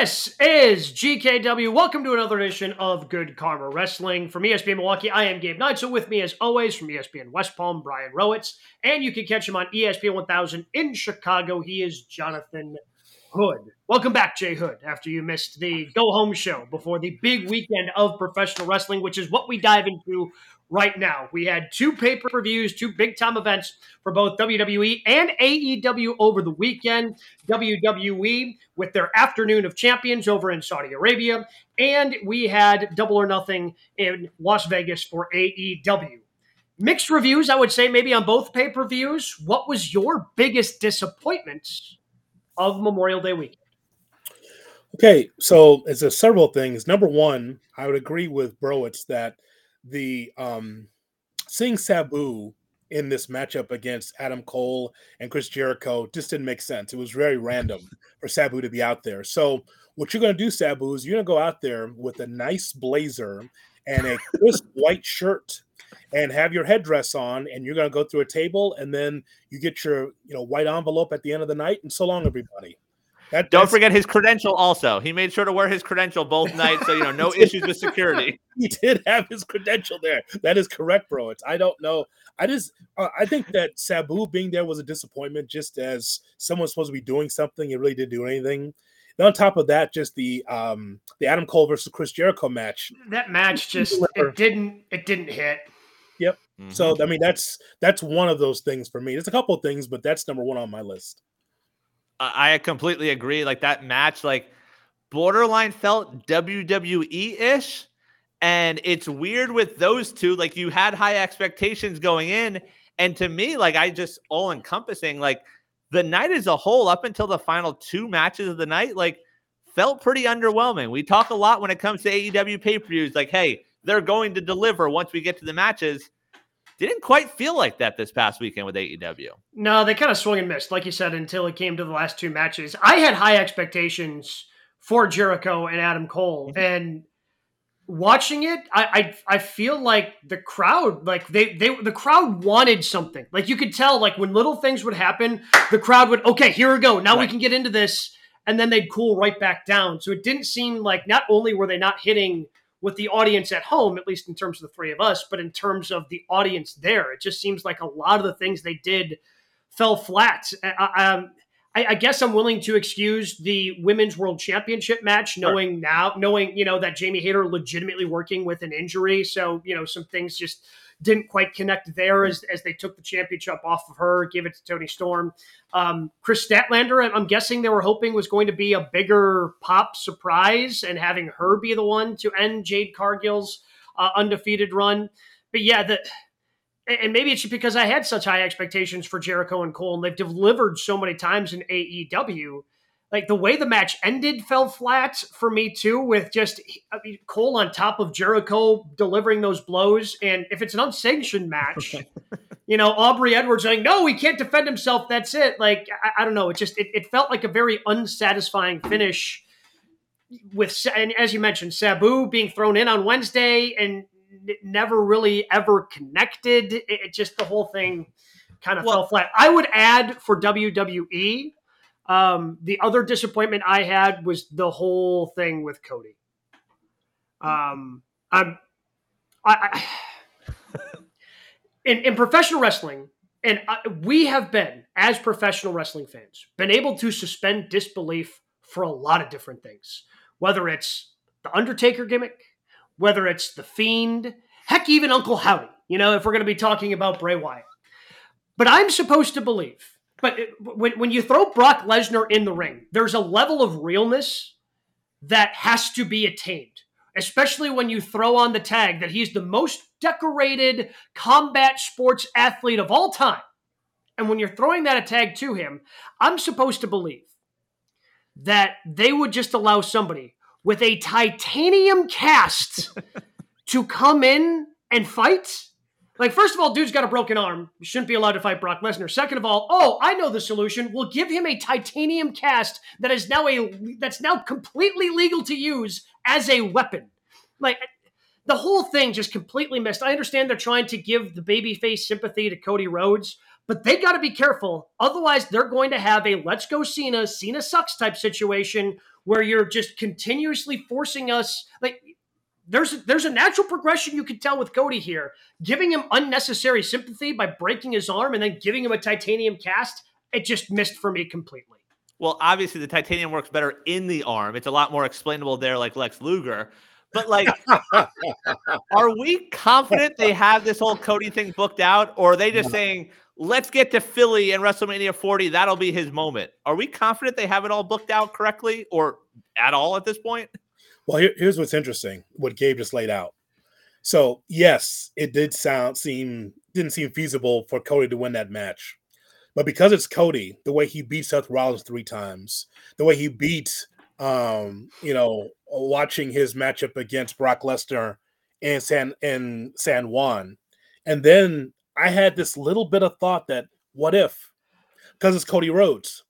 This is GKW. Welcome to another edition of Good Karma Wrestling. From ESPN Milwaukee, I am Gabe Knight. So with me, as always, from ESPN West Palm, Brian Rowitz. And you can catch him on ESPN 1000 in Chicago. He is Jonathan Hood. Welcome back, Jay Hood, after you missed the go home show before the big weekend of professional wrestling, which is what we dive into right now. We had two pay per views, two big time events for both WWE and AEW over the weekend. WWE with their afternoon of champions over in Saudi Arabia, and we had Double or Nothing in Las Vegas for AEW. Mixed reviews, I would say, maybe on both pay per views. What was your biggest disappointment of Memorial Day weekend? Okay, so it's a several things. Number one, I would agree with Browitz that the um seeing Sabu in this matchup against Adam Cole and Chris Jericho just didn't make sense. It was very random for Sabu to be out there. So what you're going to do, Sabu, is you're going to go out there with a nice blazer and a crisp white shirt and have your headdress on and you're going to go through a table and then you get your you know white envelope at the end of the night and so long everybody that, Don't forget his credential. Also, he made sure to wear his credential both nights, so you know no issues with security. He did have his credential there. That is correct, bro. It's I don't know. I just uh, I think that Sabu being there was a disappointment. Just as someone's supposed to be doing something, he really didn't do anything. And on top of that, just the um the Adam Cole versus Chris Jericho match. That match just it didn't it didn't hit. Yep. Mm-hmm. So I mean that's that's one of those things for me. There's a couple of things, but that's number one on my list. I completely agree. Like that match, like borderline felt WWE ish. And it's weird with those two. Like you had high expectations going in. And to me, like I just all encompassing, like the night as a whole, up until the final two matches of the night, like felt pretty underwhelming. We talk a lot when it comes to AEW pay per views, like, hey, they're going to deliver once we get to the matches didn't quite feel like that this past weekend with AEW. No, they kind of swung and missed, like you said, until it came to the last two matches. I had high expectations for Jericho and Adam Cole, mm-hmm. and watching it, I, I I feel like the crowd, like they they the crowd wanted something. Like you could tell, like when little things would happen, the crowd would okay, here we go, now right. we can get into this, and then they'd cool right back down. So it didn't seem like not only were they not hitting with the audience at home, at least in terms of the three of us, but in terms of the audience there, it just seems like a lot of the things they did fell flat. I, um, I, I guess I'm willing to excuse the women's world championship match, knowing sure. now, knowing you know that Jamie Hayter legitimately working with an injury, so you know some things just didn't quite connect there as, as they took the championship off of her, give it to Toni Storm. Um, Kris Statlander, I'm guessing they were hoping was going to be a bigger pop surprise and having her be the one to end Jade Cargill's uh, undefeated run. But yeah, the and maybe it's because I had such high expectations for Jericho and Cole, and they've delivered so many times in AEW like the way the match ended fell flat for me too with just I mean, cole on top of jericho delivering those blows. And if it's an unsanctioned match you know aubrey edwards saying no he can't defend himself. That's it. Like i, I don't know. It just it, it, felt like a very unsatisfying finish with and as you mentioned sabu being thrown in on wednesday and never really ever connected. It, it just the whole thing kind of well, fell flat. I would add for wwe um, the other disappointment I had was the whole thing with Cody. Um, I'm, I, I in, in professional wrestling, and I, we have been, as professional wrestling fans, been able to suspend disbelief for a lot of different things. Whether it's the Undertaker gimmick, whether it's the Fiend, heck, even Uncle Howdy. You know, if we're going to be talking about Bray Wyatt, but I'm supposed to believe but when, when you throw Brock Lesnar in the ring, there's a level of realness that has to be attained, especially when you throw on the tag that he's the most decorated combat sports athlete of all time. And when you're throwing that a tag to him, I'm supposed to believe that they would just allow somebody with a titanium cast to come in and fight like, first of all, dude's got a broken arm. Shouldn't be allowed to fight Brock Lesnar. Second of all, oh, I know the solution. We'll give him a titanium cast that is now a that's now completely legal to use as a weapon. Like the whole thing just completely missed. I understand they're trying to give the babyface sympathy to Cody Rhodes, but they got to be careful. Otherwise, they're going to have a let's go Cena, Cena sucks type situation where you're just continuously forcing us like there's there's a natural progression you could tell with Cody here, giving him unnecessary sympathy by breaking his arm and then giving him a titanium cast. It just missed for me completely. Well, obviously the titanium works better in the arm. It's a lot more explainable there, like Lex Luger. But like, are we confident they have this whole Cody thing booked out, or are they just saying, "Let's get to Philly and WrestleMania 40. That'll be his moment." Are we confident they have it all booked out correctly, or at all at this point? Well, here, here's what's interesting: what Gabe just laid out. So, yes, it did sound seem didn't seem feasible for Cody to win that match, but because it's Cody, the way he beat Seth Rollins three times, the way he beat, um, you know, watching his matchup against Brock Lesnar and San and San Juan, and then I had this little bit of thought that what if, because it's Cody Rhodes,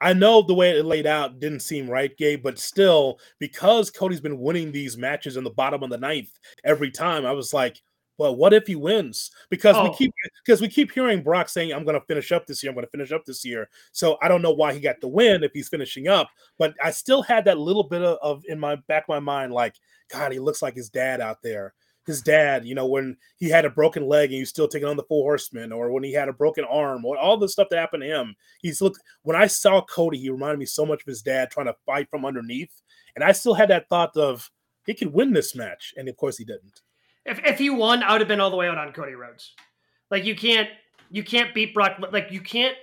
I know the way it laid out didn't seem right, Gabe, but still, because Cody's been winning these matches in the bottom of the ninth every time, I was like, well, what if he wins? Because oh. we keep because we keep hearing Brock saying, I'm gonna finish up this year, I'm gonna finish up this year. So I don't know why he got the win if he's finishing up, but I still had that little bit of, of in my back of my mind, like, God, he looks like his dad out there his dad, you know, when he had a broken leg and he's still taking on the four horsemen, or when he had a broken arm, or all the stuff that happened to him. He's look when I saw Cody, he reminded me so much of his dad trying to fight from underneath. And I still had that thought of he could win this match. And of course he didn't. If if he won, I would have been all the way out on Cody Rhodes. Like you can't you can't beat Brock like you can't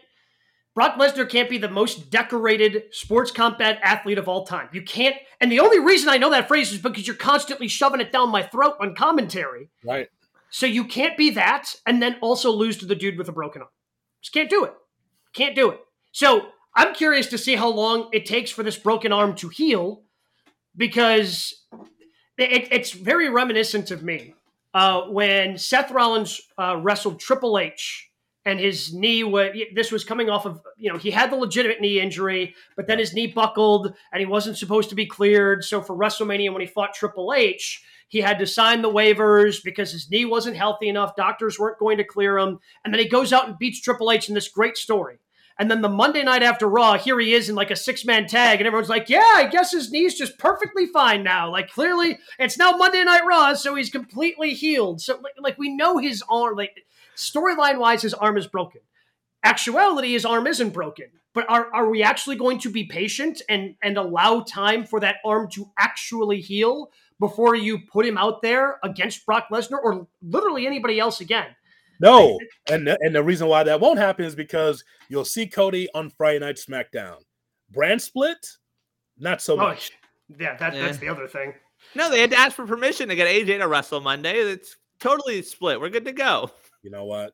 Brock Lesnar can't be the most decorated sports combat athlete of all time. You can't. And the only reason I know that phrase is because you're constantly shoving it down my throat on commentary. Right. So you can't be that and then also lose to the dude with a broken arm. Just can't do it. Can't do it. So I'm curious to see how long it takes for this broken arm to heal because it, it's very reminiscent of me. Uh, when Seth Rollins uh, wrestled Triple H and his knee was this was coming off of you know he had the legitimate knee injury but then his knee buckled and he wasn't supposed to be cleared. So for wrestlemania when he fought triple h he had to sign the waivers because his knee wasn't healthy enough. Doctors weren't going to clear him. And then he goes out and beats triple h in this great story. And then the Monday night after Raw, here he is in like a six man tag, and everyone's like, yeah, I guess his knee's just perfectly fine now. Like, clearly, it's now Monday Night Raw, so he's completely healed. So, like, like we know his arm, like, Storyline wise, his arm is broken. Actuality, his arm isn't broken. But are, are we actually going to be patient and, and allow time for that arm to actually heal before you put him out there against Brock Lesnar or literally anybody else again? No, and and the reason why that won't happen is because you'll see Cody on Friday Night SmackDown. Brand split, not so oh, much. Yeah, that, yeah, that's the other thing. No, they had to ask for permission to get AJ to wrestle Monday. It's totally split. We're good to go you know what?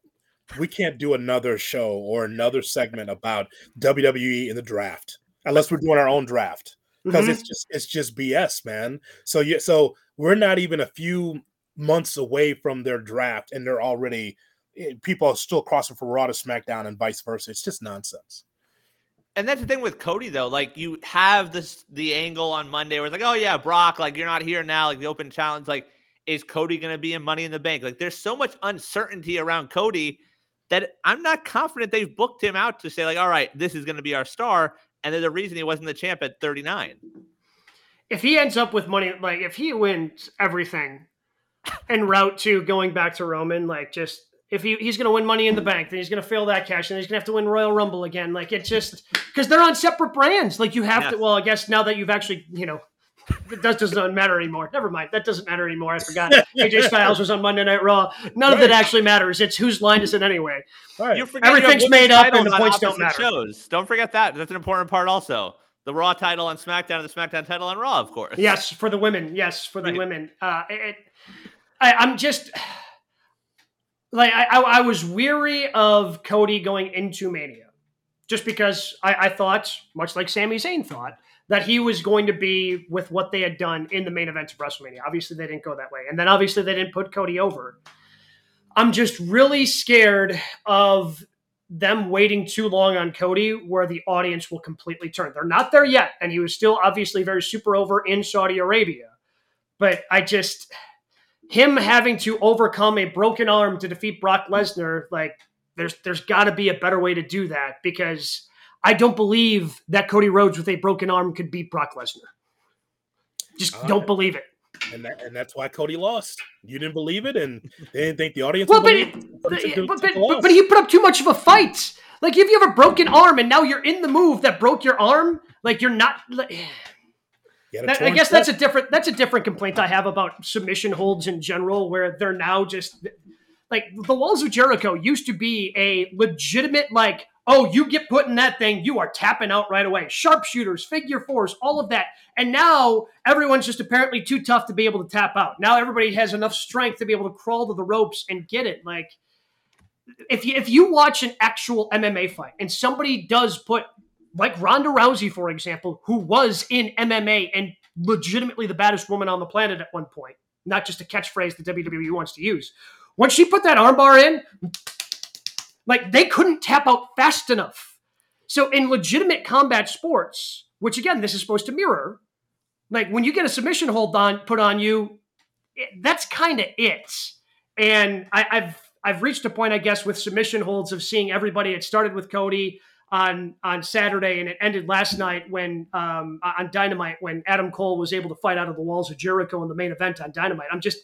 We can't do another show or another segment about WWE in the draft unless we're doing our own draft because mm-hmm. it's just it's just BS, man. So yeah, so we're not even a few months away from their draft, and they're already eh, people are still crossing from Raw to SmackDown and vice versa. It's just nonsense. And that's the thing with Cody though. Like you have this the angle on Monday where it's like, oh yeah, Brock, like you're not here now, like the open challenge, like is Cody going to be in Money in the Bank? Like, there's so much uncertainty around Cody that I'm not confident they've booked him out to say, like, all right, this is going to be our star. And there's a reason he wasn't the champ at 39. If he ends up with money, like, if he wins everything en route to going back to Roman, like, just if he, he's going to win Money in the Bank, then he's going to fail that cash, and he's going to have to win Royal Rumble again. Like it's just because they're on separate brands. Like you have to. Well, I guess now that you've actually you know that doesn't matter anymore. Never mind. That doesn't matter anymore. I forgot. AJ Styles was on Monday Night Raw. None right. of that actually matters. It's whose line is it anyway. Right. Everything's made up and the points don't matter. Shows. Don't forget that. That's an important part also. The Raw title on SmackDown and the SmackDown title on Raw, of course. Yes, for the women. Yes, for the right. women. Uh, it, I, I'm just like I, I, I was weary of Cody going into Mania, just because I, I thought, much like Sami Zayn thought, that he was going to be with what they had done in the main event of WrestleMania. Obviously, they didn't go that way. And then obviously, they didn't put Cody over. I'm just really scared of them waiting too long on Cody where the audience will completely turn. They're not there yet. And he was still obviously very super over in Saudi Arabia. But I just, him having to overcome a broken arm to defeat Brock Lesnar, like there's there's got to be a better way to do that because I don't believe that Cody Rhodes with a broken arm could beat Brock Lesnar. Just Uh, don't believe it. and that, and that's why Cody lost. You didn't believe it, and they didn't think the audience. Well, would but, believe it. but, but, but, but he put up too much of a fight. Like if you have a broken arm and now you're in the move that broke your arm, like you're not. Like, He had a That- I guess that's a different that's a different complaint I have about submission holds in general, where they're now just like the walls of Jericho used to be a legitimate like, oh, you get put in that thing, you are tapping out right away. Sharpshooters, figure fours, all of that, and now everyone's just apparently too tough to be able to tap out. Now everybody has enough strength to be able to crawl to the ropes and get it. Like if you if you watch an actual MMA fight and somebody does put like Ronda Rousey, for example, who was in MMA and legitimately the baddest woman on the planet at one point, not just a catchphrase the WWE wants to use. When she put that armbar in, like they couldn't tap out fast enough. So in legitimate combat sports, which again this is supposed to mirror, like when you get a submission hold on put on you, it, that's kind of it. And I, I've I've reached a point, I guess, with submission holds of seeing everybody. It started with Cody on on Saturday, and it ended last night when um, on Dynamite when Adam Cole was able to fight out of the walls of Jericho in the main event on Dynamite. I'm just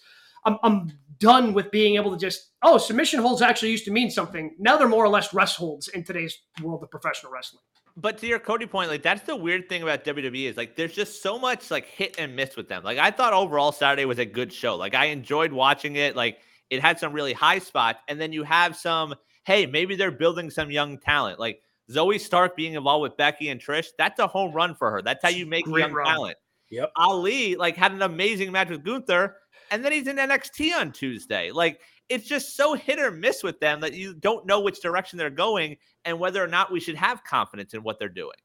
I'm, I'm done with being able to just oh submission holds actually used to mean something. Now they're more or less rest holds in today's world of professional wrestling. But to your Cody point, like that's the weird thing about WWE is like there's just so much like hit and miss with them. Like I thought overall Saturday was a good show. Like I enjoyed watching it. Like it had some really high spots, and then you have some. Hey, maybe they're building some young talent. Like Zoey Stark being involved with Becky and Trish. That's a home run for her. That's how you make Great young run. talent. Yep. Ali like had an amazing match with Gunther, and then he's in NXT on Tuesday. Like it's just so hit or miss with them that you don't know which direction they're going and whether or not we should have confidence in what they're doing.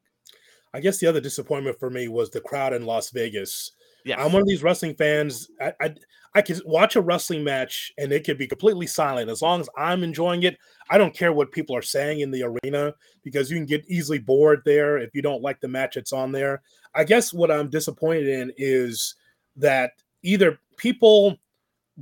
I guess the other disappointment for me was the crowd in Las Vegas. Yeah, I'm one of these wrestling fans. I, I I could watch a wrestling match and it could be completely silent as long as I'm enjoying it. I don't care what people are saying in the arena because you can get easily bored there if you don't like the match that's on there. I guess what I'm disappointed in is that either people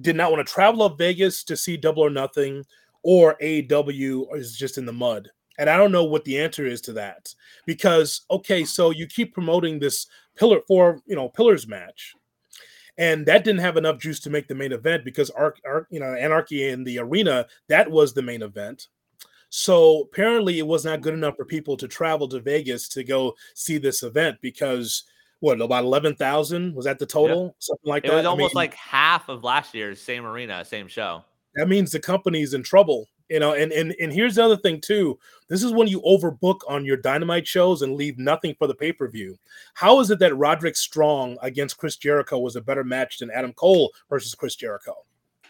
did not want to travel up Vegas to see Double or Nothing, or AW is just in the mud. And I don't know what the answer is to that because okay, so you keep promoting this pillar for you know pillars match, and that didn't have enough juice to make the main event because Arc, Arc you know Anarchy in the arena that was the main event. So apparently, it was not good enough for people to travel to Vegas to go see this event because what about eleven thousand? Was that the total? Something like it that? was I almost mean, like half of last year's same arena, same show. that means the company's in trouble you know and and and here's the other thing too. This is when you overbook on your dynamite shows and leave nothing for the pay-per-view. How is it that roderick strong against chris jericho was a better match than adam cole versus chris jericho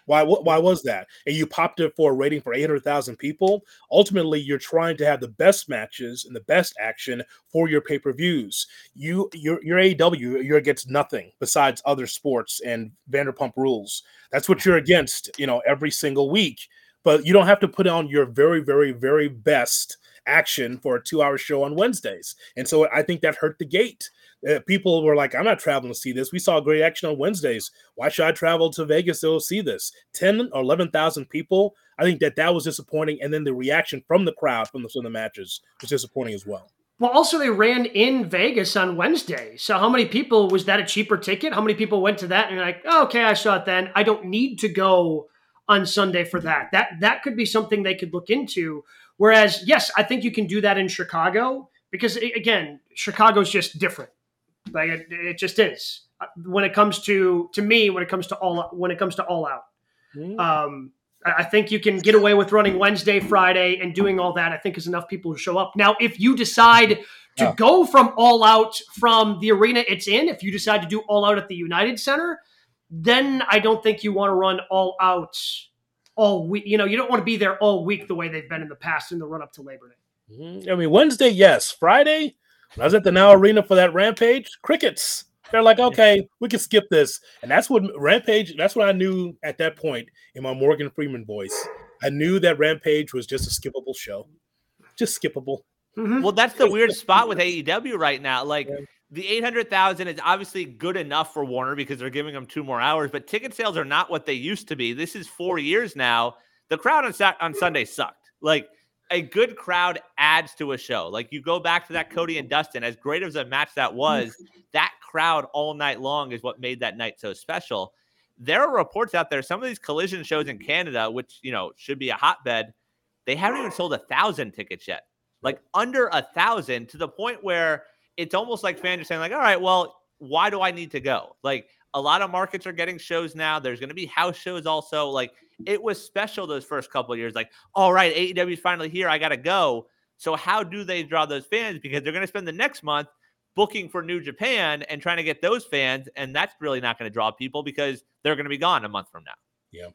why wh- why was that? And you popped it for a rating for 800000 people. Ultimately you're trying to have the best matches and the best action for your pay-per-views. You your your AEW you're against nothing besides other sports and vanderpump rules. That's what you're against you know every single week. But you don't have to put on your very very very best action for a two hour show on wednesdays. And so i think that hurt the gate Uh, people were like i'm not traveling to see this we saw great action on wednesdays why should i travel to vegas to see this 10 or 11000 people i think that that was disappointing and then the reaction from the crowd from the, from the matches was disappointing as well Well, also they ran in Vegas on Wednesday. So how many people was that a cheaper ticket? How many people went to that and you're like, oh, okay, I saw it then. I don't need to go on Sunday for that. That that could be something they could look into. Whereas, yes, I think you can do that in Chicago because again, Chicago's just different. Like it, it just is. Uh, When it comes to to me, when it comes to all when it comes to all out. Um, I think you can get away with running Wednesday, Friday, and doing all that. I think is enough people to show up. Now, if you decide to go from all out from the arena it's in, if you decide to do all out at the United Center, then I don't think you want to run all out all week. You know, you don't want to be there all week the way they've been in the past in the run up to Labor Day. Mhm. I mean, Wednesday, yes. Friday, when I was at the Now Arena for that Rampage, crickets. They're like, okay, we can skip this. And that's what Rampage, that's what I knew at that point in my Morgan Freeman voice. I knew that Rampage was just a skippable show. Just skippable. Mhm. Well, that's the weird spot with AEW right now. Like Yeah. the 800,000 is obviously good enough for Warner because they're giving them two more hours, but ticket sales are not what they used to be. This is four years now. The crowd on, on Sunday sucked. Like a good crowd adds to a show. Like you go back to that Cody and Dustin, as great as a match that was, that crowd all night long is what made that night so special. There are reports out there, some of these collision shows in Canada, which, you know, should be a hotbed, they haven't even sold a thousand tickets yet. Like under a thousand to the point where it's almost like fans are saying, like, all right, well, why do I need to go? Like a lot of markets are getting shows now. There's going to be house shows also. Like it was special those first couple of years. Like, all right, AEW is finally here. I got to go. So how do they draw those fans? Because they're going to spend the next month booking for New Japan and trying to get those fans, and that's really not going to draw people because they're going to be gone a month from now. Yeah.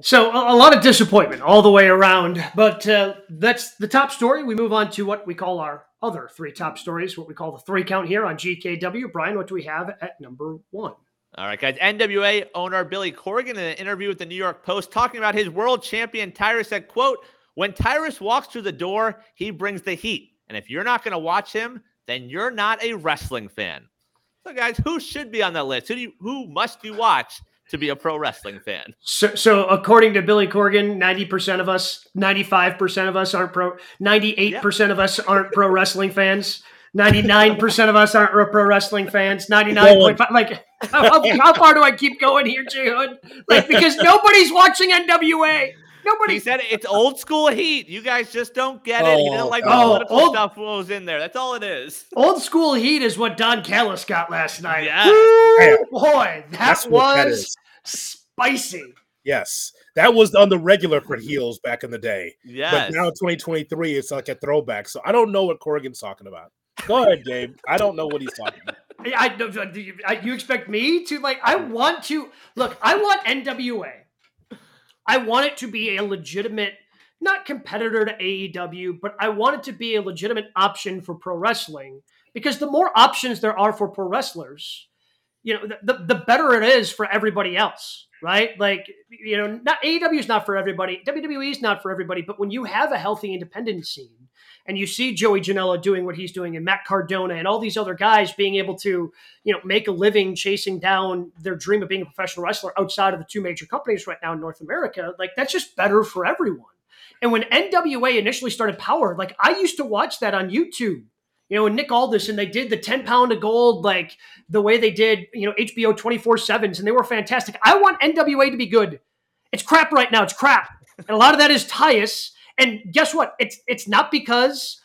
So a, a lot of disappointment all the way around, but uh, that's the top story. We move on to what we call our other three top stories, what we call the three count here on GKW. Brian, what do we have at number one? All right, guys. NWA owner Billy Corgan in an interview with the New York Post talking about his world champion Tyrus said, quote, when Tyrus walks through the door, he brings the heat. And if you're not going to watch him, then you're not a wrestling fan. So, guys, who should be on that list? Who do you, who must you watch to be a pro wrestling fan? So, so according to Billy Corgan, ninety percent of us, ninety-five percent of us aren't pro. Ninety-eight percent of us aren't pro wrestling fans. Ninety-nine percent of us aren't pro wrestling fans. Ninety-nine point five. Like, how, how, far do I keep going here, Jay Hood? Like, because nobody's watching NWA. Nobody. He said it's old school heat. You guys just don't get it. He didn't oh. like the Oh, political old- stuff what was in there. That's all it is. Old school heat is what Don Callis got last night. Yeah. Woo, boy, that That's what that was spicy. Yes. That was on the regular for heels back in the day. Yes. But now in 2023, it's like a throwback. So I don't know what Corrigan's talking about. Go ahead, Dave. I don't know what he's talking about. I, I, you expect me to like? I want to look. I want NWA. I want it to be a legitimate, not competitor to AEW, but I want it to be a legitimate option for pro wrestling because the more options there are for pro wrestlers, you know, the, the, the better it is for everybody else, right? Like, you know, not AEW is not for everybody, WWE is not for everybody, but when you have a healthy independent scene and you see Joey Janela doing what he's doing and Matt Cardona and all these other guys being able to, you know, make a living chasing down their dream of being a professional wrestler outside of the two major companies right now in North America, like that's just better for everyone. And when NWA initially started Power, like I used to watch that on YouTube. You know, and Nick Aldis, and they did the 10 pound of gold, like the way they did, you know, HBO 24 7s, and they were fantastic. I want NWA to be good. It's crap right now. It's crap. And a lot of that is Tyrus. And guess what? It's it's not because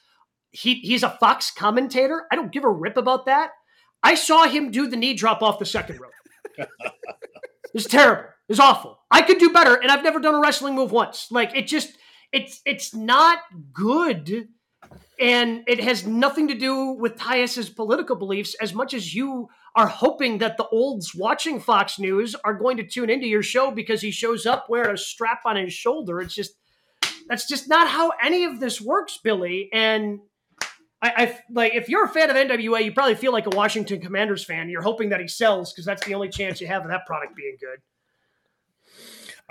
he he's a Fox commentator. I don't give a rip about that. I saw him do the knee drop off the second rope. it's terrible. It's awful. I could do better, and I've never done a wrestling move once. Like it just it's it's not good. And it has nothing to do with Tyrus's political beliefs as much as you are hoping that the olds watching Fox News are going to tune into your show because he shows up wearing a strap on his shoulder. It's just that's just not how any of this works, Billy. And I, I like if you're a fan of NWA, you probably feel like a Washington Commanders fan. You're hoping that he sells because that's the only chance you have of that product being good.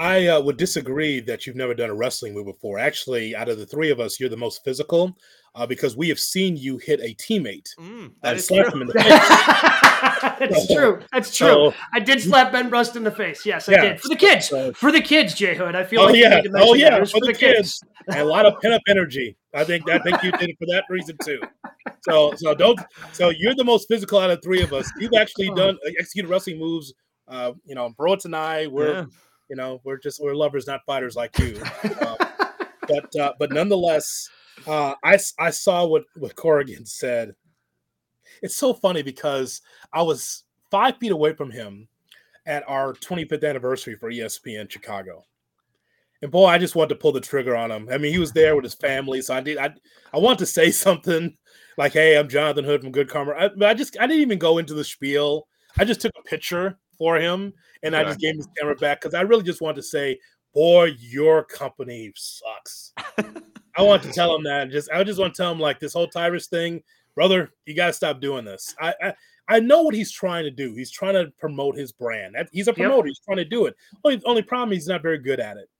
I uh, would disagree that you've never done a wrestling move before. Actually, out of the three of us, you're the most physical uh, because we have seen you hit a teammate Mm, that and slap true. him in the face. That's true. That's true. So- I did slap Ben Brust in the face. Yes, I Yeah. did. For the kids. So- For the kids, Jay Hood. I feel Oh like yeah, oh yeah, was for the kids. And a lot of pent up energy. I think I think you did it for that reason too. So so don't so you're the most physical out of three of us. You've actually Oh. done executed wrestling moves. Uh, you know, Browitz and I, we're Yeah. You know we're just we're lovers, not fighters like you. Um, but uh, but nonetheless, uh, I I saw what what Corrigan said. It's so funny because I was five feet away from him at our 25th anniversary for ESPN Chicago. And boy, I just wanted to pull the trigger on him. I mean, he was there with his family, so I did. I I want to say something like, "Hey, I'm Jonathan Hood from Good Karma." I, I just I didn't even go into the spiel. I just took a picture for him, and I just gave his camera back because I really just wanted to say, "Boy, your company sucks." I want to tell him that. Just I just want to tell him like this whole Tyrus thing, brother. You got to stop doing this. I, I I know what he's trying to do. He's trying to promote his brand. He's a promoter. He's trying to do it. Only only problem is he's not very good at it.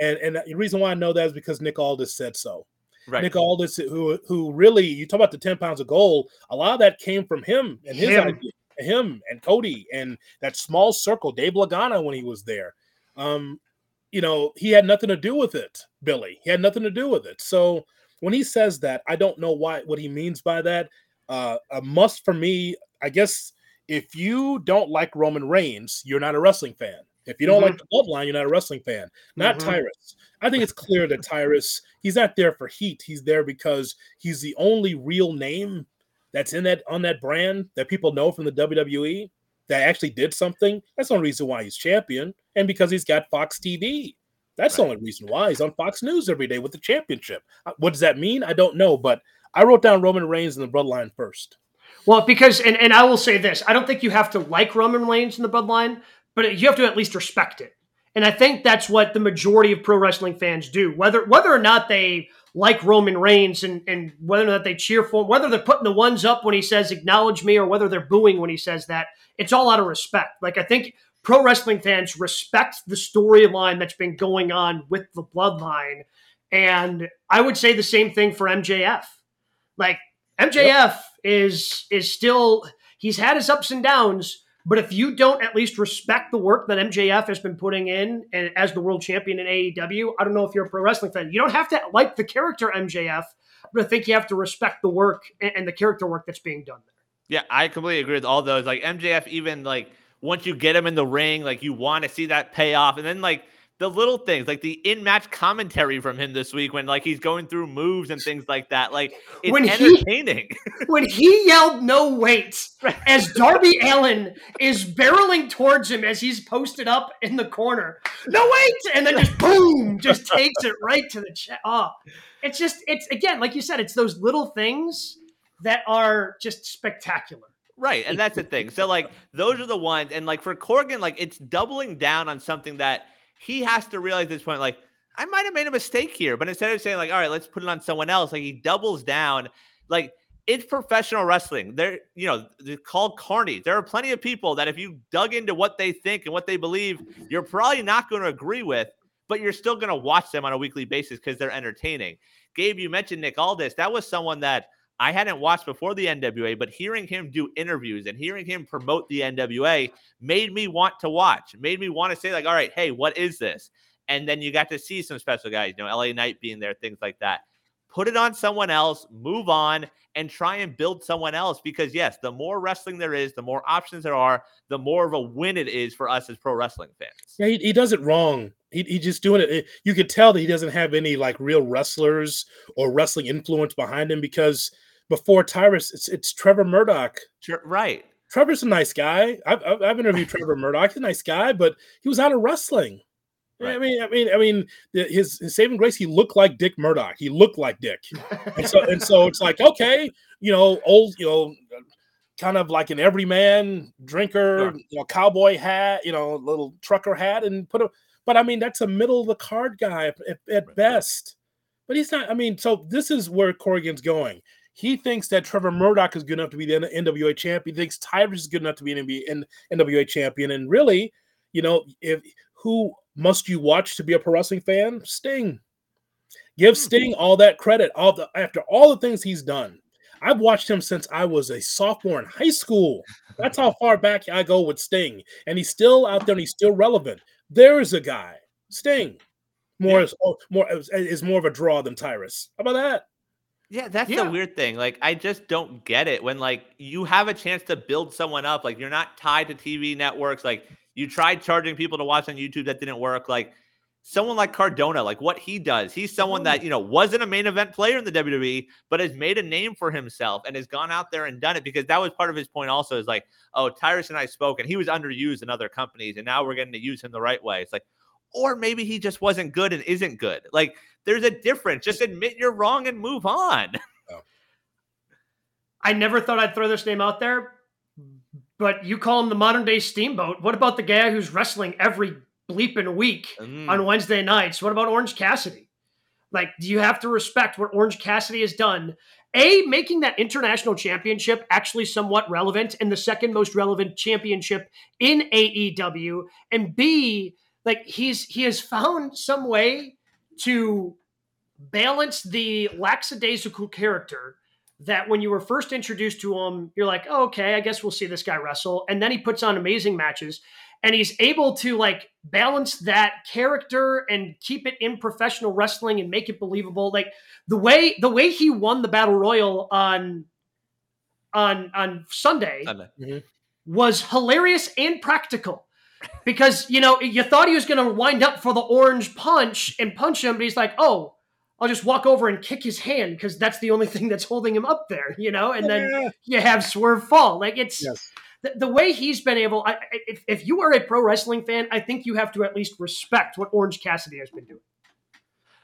And and the reason why I know that is because Nick Aldis said so. Right. Nick Aldis, who who really you talk about the 10 pounds of gold, a lot of that came from him and his him. idea. Him and Cody and that small circle, Dave Lagana when he was there. Um, you know, he had nothing to do with it, Billy. He had nothing to do with it. So when he says that, I don't know why what he means by that. Uh, a must for me, I guess if you don't like Roman Reigns, you're not a wrestling fan. If you don't mm-hmm. like the bloodline, you're not a wrestling fan. Not mm-hmm. Tyrus. I think it's clear that Tyrus, he's not there for heat. He's there because he's the only real name that's in that on that brand that people know from the WWE that actually did something. That's the only reason why he's champion. And because he's got Fox TV. That's right. the only reason why he's on Fox News every day with the championship. Uh, what does that mean? I don't know, but I wrote down Roman Reigns in the bloodline first. Well, because and, and I will say this, I don't think you have to like Roman Reigns in the bloodline, but you have to at least respect it. And I think that's what the majority of pro wrestling fans do. Whether whether or not they like Roman Reigns and, and whether or not they cheer for him, whether they're putting the ones up when he says acknowledge me or whether they're booing when he says that, it's all out of respect. Like I think pro wrestling fans respect the storyline that's been going on with the bloodline. And I would say the same thing for MJF. Like MJF yep. is is still he's had his ups and downs, but if you don't at least respect the work that MJF has been putting in and as the world champion in AEW, I don't know if you're a pro wrestling fan. You don't have to like the character MJF, but I think you have to respect the work and the character work that's being done there. Yeah, I completely agree with all those. Like MJF, even like once you get him in the ring, like you want to see that payoff, and then like the little things like the in-match commentary from him this week when like he's going through moves and things like that like it's when entertaining he, when he yelled no wait as darby Allin is barreling towards him as he's posted up in the corner no wait and then just boom just takes it right to the chest oh it's just it's again like you said it's those little things that are just spectacular Right. And that's the thing. So, like, those are the ones. And, like, for Corgan, like, it's doubling down on something that he has to realize at this point, like, I might have made a mistake here. But instead of saying, like, all right, let's put it on someone else, like he doubles down. Like, it's professional wrestling. They're, you know, they're called carnies. There are plenty of people that if you dug into what they think and what they believe, you're probably not going to agree with, but you're still going to watch them on a weekly basis because they're entertaining. Gabe, you mentioned Nick Aldis. That was someone that I hadn't watched before the NWA, but hearing him do interviews and hearing him promote the NWA made me want to watch, made me want to say, like, all right, hey, what is this? And then you got to see some special guys, you know, LA Knight being there, things like that. Put it on someone else, move on, and try and build someone else because, yes, the more wrestling there is, the more options there are, the more of a win it is for us as pro wrestling fans. Yeah, he, he does it wrong. He, he just doing it. You could tell that he doesn't have any like real wrestlers or wrestling influence behind him because – before Tyrus, it's it's Trevor Murdoch. Right. Trevor's a nice guy. I've, I've interviewed Trevor Murdoch. He's a nice guy, but he was out of wrestling. Right. I mean, I mean, I mean, his, his saving grace. He looked like Dick Murdoch. He looked like Dick, and so and so it's like okay, you know, old, you know, kind of like an everyman drinker, you know, cowboy hat, you know, little trucker hat, and put a. But I mean, that's a middle of the card guy at, at right. best. But he's not. I mean, so this is where Corrigan's going. He thinks that Trevor Murdoch is good enough to be the NWA champion. He thinks Tyrus is good enough to be an NWA champion. And really, you know, if who must you watch to be a pro wrestling fan? Sting. Give hmm. Sting all that credit. All the after all the things he's done. I've watched him since I was a sophomore in high school. That's how far back I go with Sting, and he's still out there and he's still relevant. There is a guy, Sting, more yeah. is more is more of a draw than Tyrus. How about that? Yeah, that's yeah. the weird thing. Like, I just don't get it when like you have a chance to build someone up. Like, you're not tied to TV networks. Like, you tried charging people to watch on YouTube that didn't work. Like, someone like Cardona, like what he does, he's someone that you know wasn't a main event player in the WWE, but has made a name for himself and has gone out there and done it because that was part of his point. Also, is like, oh, Tyrus and I spoke, and he was underused in other companies, and now we're getting to use him the right way. It's like, or maybe he just wasn't good and isn't good. Like there's a difference. Just admit you're wrong and move on. Oh. I never thought I'd throw this name out there, but you call him the modern day steamboat. What about the guy who's wrestling every bleeping week mm. on Wednesday nights? What about Orange Cassidy? Like, do you have to respect what Orange Cassidy has done? A, making that international championship actually somewhat relevant and the second most relevant championship in AEW. And B, like he's he has found some way to balance the lackadaisical character that when you were first introduced to him, you're like, oh, okay, I guess we'll see this guy wrestle. And then he puts on amazing matches and he's able to like balance that character and keep it in professional wrestling and make it believable. Like the way the way he won the battle royal on on on Sunday, Sunday. Mm-hmm. was hilarious and practical. Because you know you thought he was going to wind up for the orange punch and punch him, but he's like, "Oh, I'll just walk over and kick his hand because that's the only thing that's holding him up there," you know. And then Yeah. you have Swerve fall. Like it's Yes. the, the way he's been able. I, I- if, if you are a pro wrestling fan, I think you have to at least respect what Orange Cassidy has been doing.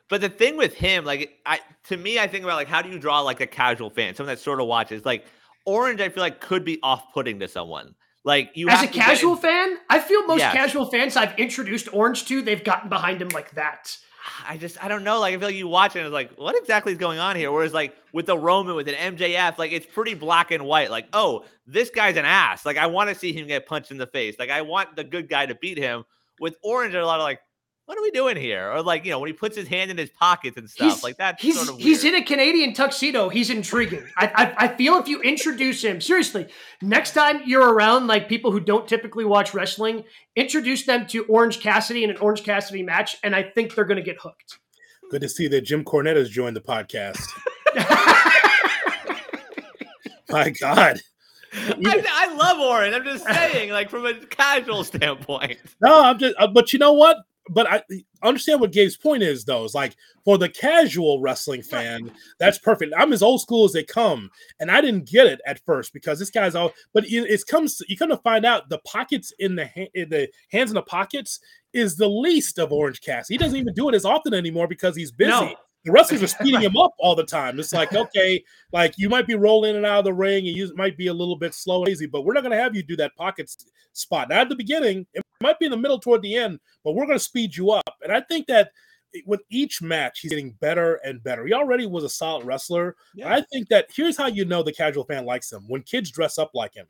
But the thing with him, like I to me, I think about like how do you draw like a casual fan, someone that sort of watches. Like Orange, I feel like could be off-putting to someone. Like you As a casual fan, I feel most casual fans I've introduced Orange to, they've gotten behind him like that. I just I don't know. Like I feel like you watch it and it's like, what exactly is going on here? Whereas like with the Roman, with an MJF, like it's pretty black and white. Like, oh, this guy's an ass. Like I want to see him get punched in the face. Like I want the good guy to beat him. With Orange, a lot of like, what are we doing here? Or like, you know, when he puts his hand in his pockets and stuff, He's like that. he's sort of he's in a Canadian tuxedo. He's intriguing. I, I I feel if you introduce him seriously, next time you're around like people who don't typically watch wrestling, introduce them to Orange Cassidy in an Orange Cassidy match, and I think they're going to get hooked. Good to see that Jim Cornette has joined the podcast. My God. I, I love Orange. I'm just saying, like from a casual standpoint. No, I'm just, uh, but you know what? But I understand what Gabe's point is, though. Is like for the casual wrestling fan, that's perfect. I'm as old school as they come, and I didn't get it at first because this guy's all. But it, it comes, you come to find out the pockets in the ha- in the hands in the pockets is the least of Orange Cassidy. He doesn't even do it as often anymore because he's busy. No. The wrestlers are speeding him up all the time. It's like, okay, like you might be rolling in and out of the ring and you might be a little bit slow and lazy, but we're not going to have you do that pocket spot. Not at the beginning. It might be in the middle toward the end, but we're going to speed you up. And I think that with each match, he's getting better and better. He already was a solid wrestler. Yeah. I think that here's how you know the casual fan likes him when kids dress up like him.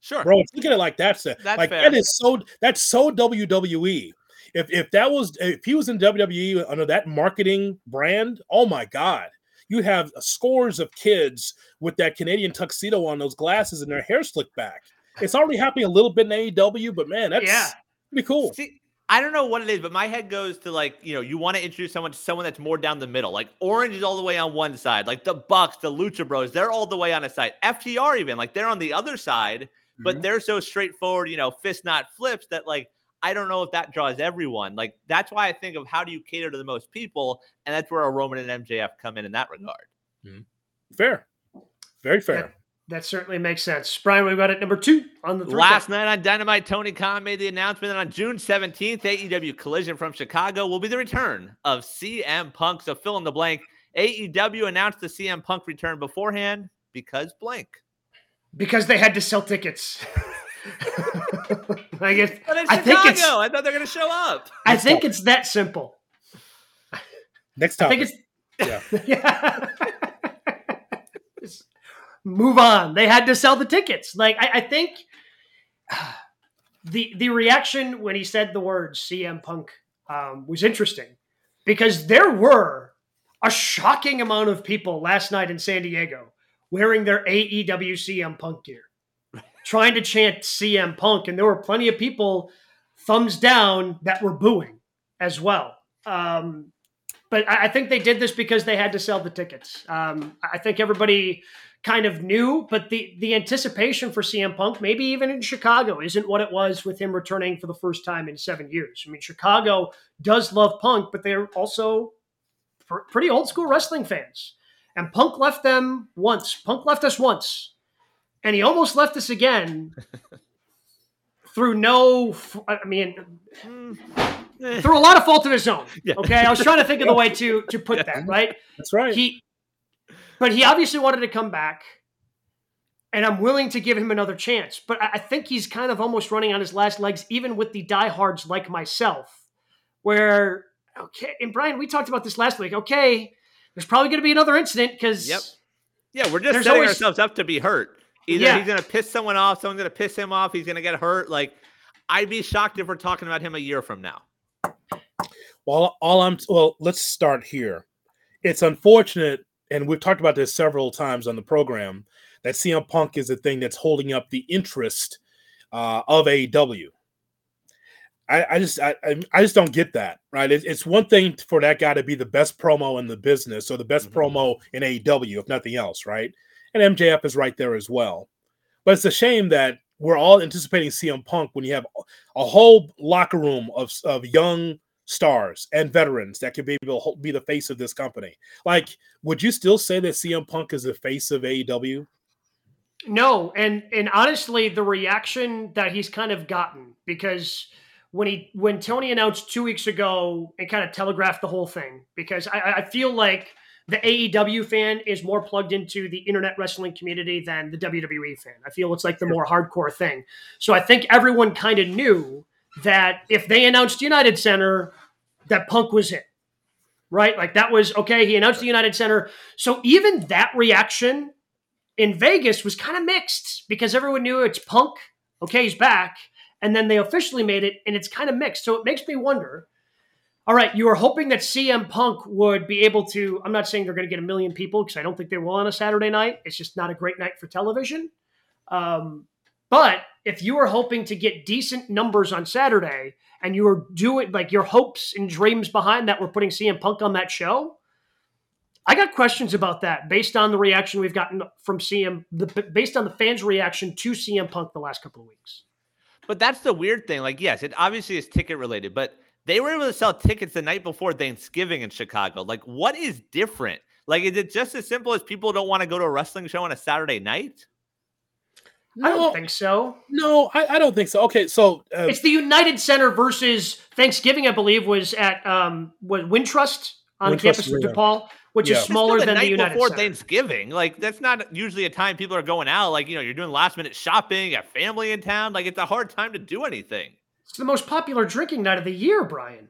Sure. Bro, look at it like that. That's like fair. that is so that's so WWE. If if that was if he was in WWE under that marketing brand, oh my god. You have scores of kids with that Canadian tuxedo on, those glasses, and their hair slicked back. It's already happening a little bit in AEW, but man, that's Yeah. be cool. See, I don't know what it is, but my head goes to like, you know, you want to introduce someone to someone that's more down the middle. Like Orange is all the way on one side, like the Bucks, the Lucha Bros, they're all the way on a side. FTR even, like they're on the other side, but Mhm. they're so straightforward, you know, fist not flips that like I don't know if that draws everyone. Like that's why I think of how do you cater to the most people, and that's where a Roman and MJF come in in that mm-hmm. regard. Mm-hmm. fair. Very fair. That certainly makes sense. Brian, we've got it number two on the Last count. night on Dynamite, Tony Khan made the announcement that on June 17th, AEW Collision from Chicago will be the return of CM Punk. So fill in the blank. AEW announced the CM Punk return beforehand because blank. because they had to sell tickets. I guess But in I Chicago, think it's I thought they're going to show up. I Let's think go. it's that simple. Next time. I think it's yeah. Just move on. They had to sell the tickets. Like I, I think the the reaction when he said the words CM Punk um, was interesting because there were a shocking amount of people last night in San Diego wearing their AEW CM Punk gear, trying to chant CM Punk, and there were plenty of people thumbs down that were booing as well. Um, but I I think they did this because they had to sell the tickets. Um, I think everybody kind of knew, but the the anticipation for CM Punk, maybe even in Chicago, isn't what it was with him returning for the first time in seven years. I mean, Chicago does love Punk, but they're also pr- pretty old school wrestling fans. And Punk left them once. Punk left us once, and he almost left us again through no, I mean, Mm, eh. through a lot of fault of his own. Yeah. Okay, I was trying to think of the way to to put that right. That's right. He, but he obviously wanted to come back, and I'm willing to give him another chance. But I I think he's kind of almost running on his last legs, even with the diehards like myself, where okay. And Brian, we talked about this last week. Okay, there's probably going to be another incident because Yep. Yeah, we're just setting always- ourselves up to be hurt. Either Yeah. he's going to piss someone off, someone's going to piss him off, he's going to get hurt. Like, I'd be shocked if we're talking about him a year from now. Well, all I'm well, let's start here. it's unfortunate, and we've talked about this several times on the program, that CM Punk is the thing that's holding up the interest uh, of AEW. I, I just I, I just don't get that right. It, it's one thing for that guy to be the best promo in the business or the best mm-hmm. promo in AEW, if nothing else, right? And MJF is right there as well. But it's a shame that we're all anticipating CM Punk when you have a whole locker room of, of young stars and veterans that could be able to be the face of this company. Like, would you still say that CM Punk is the face of AEW? No, and and honestly, the reaction that he's kind of gotten because when he when Tony announced two weeks ago and kind of telegraphed the whole thing, because I, I feel like the AEW fan is more plugged into the internet wrestling community than the WWE fan. I feel it's like the more hardcore thing. So I think everyone kind of knew that if they announced United Center, that Punk was it. Right? Like that was okay. He announced the United Center. So even that reaction in Vegas was kind of mixed because everyone knew it's Punk. Okay, he's back. And then they officially made it, and it's kind of mixed. So it makes me wonder all right, you were hoping that CM Punk would be able to. I'm not saying they're going to get a million people because I don't think they will on a Saturday night. It's just not a great night for television. Um, but if you were hoping to get decent numbers on Saturday and you were doing like your hopes and dreams behind that were putting CM Punk on that show, I got questions about that based on the reaction we've gotten from CM, the, based on the fans' reaction to CM Punk the last couple of weeks. But that's the weird thing. Like, yes, it obviously is ticket related, but they were able to sell tickets the night before Thanksgiving in Chicago. Like, what is different? Like, is it just as simple as people don't want to go to a wrestling show on a Saturday night? No, I don't think so. No, I, I don't think so. Okay, so uh, it's the United Center versus Thanksgiving. I believe was at um was Wintrust on Wintrust, the campus of DePaul, which yeah. is smaller the than the United before Center. Thanksgiving. Like that's not usually a time people are going out. Like you know, you're doing last minute shopping, a family in town. Like it's a hard time to do anything. It's the most popular drinking night of the year, Brian.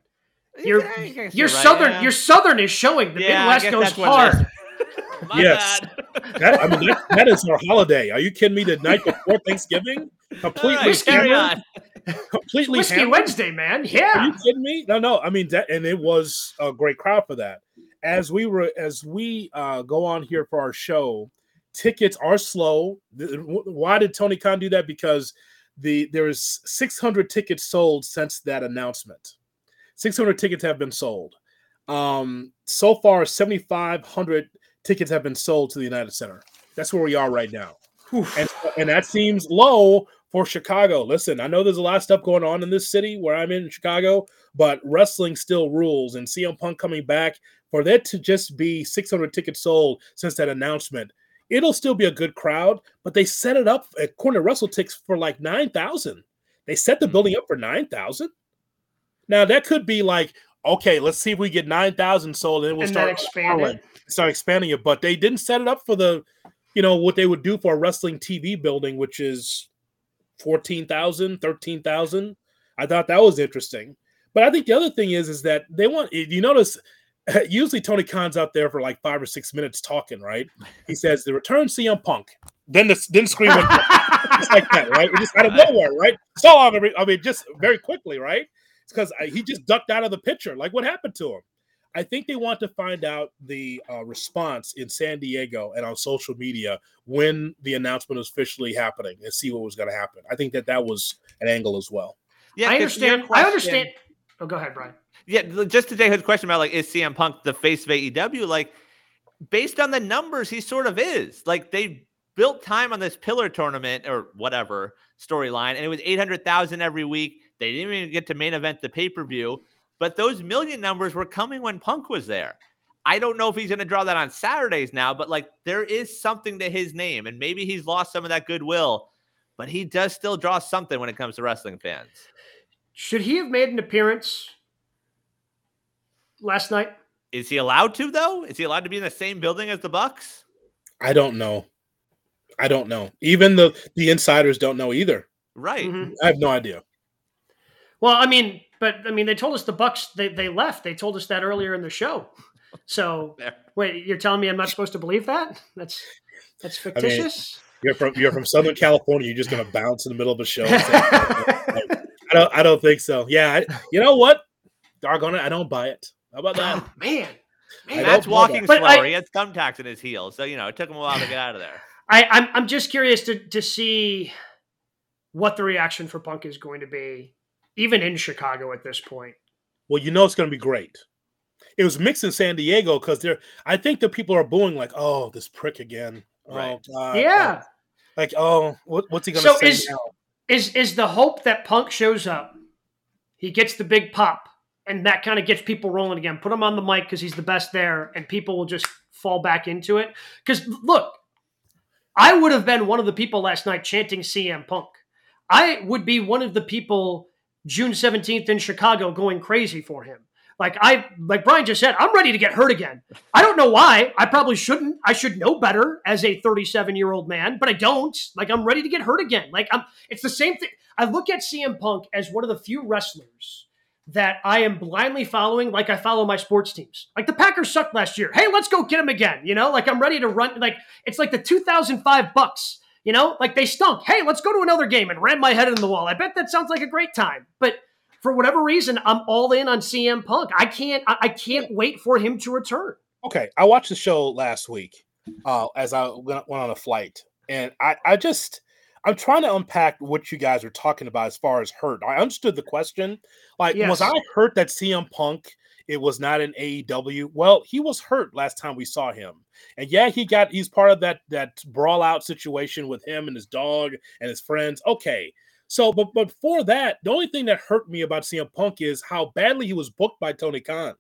Your your right, southern yeah. your southern is showing. The yeah, Midwest goes hard. yes, that, I mean that, that is our holiday. Are you kidding me? The night before Thanksgiving, completely right, completely Whiskey hammered? Wednesday, man. Yeah, are you kidding me? No, no. I mean that, and it was a great crowd for that. As we were, as we uh, go on here for our show, tickets are slow. Why did Tony Khan do that? Because the there is 600 tickets sold since that announcement. 600 tickets have been sold. Um, so far, 7,500 tickets have been sold to the United Center. That's where we are right now. And, and that seems low for Chicago. Listen, I know there's a lot of stuff going on in this city where I'm in Chicago, but wrestling still rules. And CM Punk coming back, for that to just be 600 tickets sold since that announcement, it'll still be a good crowd. But they set it up according Russell WrestleTix for like 9,000. They set the hmm. building up for 9,000. Now that could be like, okay, let's see if we get nine thousand sold, and we'll and start expanding, start expanding it. But they didn't set it up for the, you know, what they would do for a wrestling TV building, which is 14,000, 13,000. I thought that was interesting. But I think the other thing is, is that they want. You notice, usually Tony Khan's out there for like five or six minutes talking, right? He says the return CM Punk. Then the then scream went just like that, right? We just out of nowhere, right? So I mean, just very quickly, right? because he just ducked out of the picture. Like, what happened to him? I think they want to find out the uh, response in San Diego and on social media when the announcement was officially happening and see what was going to happen. I think that that was an angle as well. Yeah, I understand. I understand. Oh, go ahead, Brian. Yeah, just to take his question about like, is CM Punk the face of AEW? Like, based on the numbers, he sort of is. Like, they built time on this pillar tournament or whatever storyline, and it was 800,000 every week. They didn't even get to main event the pay per view, but those million numbers were coming when Punk was there. I don't know if he's going to draw that on Saturdays now, but like there is something to his name, and maybe he's lost some of that goodwill, but he does still draw something when it comes to wrestling fans. Should he have made an appearance last night? Is he allowed to though? Is he allowed to be in the same building as the Bucks? I don't know. I don't know. Even the the insiders don't know either. Right. Mm-hmm. I have no idea. Well, I mean, but I mean, they told us the Bucks they they left. They told us that earlier in the show. So wait, you're telling me I'm not supposed to believe that? That's that's fictitious. I mean, you're from you're from Southern California. You're just gonna bounce in the middle of a show. I don't I don't think so. Yeah, I, you know what? Doggone it, I don't buy it. How about that? Oh, man. That's walking slower. I, he had thumbtacks in his heels, so you know it took him a while to get out of there. I, I'm I'm just curious to to see what the reaction for Punk is going to be, even in Chicago at this point. Well, you know it's going to be great. It was mixed in San Diego because there. I think the people are booing like, "Oh, this prick again." Oh, right. Oh God. Yeah. Like, oh, what, what's he going to so say is, now? Is is the hope that Punk shows up? He gets the big pop, and that kind of gets people rolling again. Put him on the mic because he's the best there, and people will just fall back into it. Because look, I would have been one of the people last night chanting CM Punk. I would be one of the people June 17th in Chicago going crazy for him. Like I like Brian just said, I'm ready to get hurt again. I don't know why. I probably shouldn't. I should know better as a 37 year old man, but I don't. Like I'm ready to get hurt again. Like I'm it's the same thing. I look at CM Punk as one of the few wrestlers that I am blindly following like I follow my sports teams. Like the Packers sucked last year. Hey, let's go get them again. You know, like I'm ready to run like it's like the 2005 Bucks. You know, like they stunk. Hey, let's go to another game and ram my head in the wall. I bet that sounds like a great time. But for whatever reason, I'm all in on CM Punk. I can't I can't wait for him to return. Okay, I watched the show last week uh, as I went on a flight, and I I just I'm trying to unpack what you guys are talking about as far as hurt. I understood the question. Like, yes. was I hurt that CM Punk it was not an AEW? Well, he was hurt last time we saw him. And yeah, he got he's part of that that brawl out situation with him and his dog and his friends. Okay. So, but but for that, the only thing that hurt me about CM Punk is how badly he was booked by Tony Khan.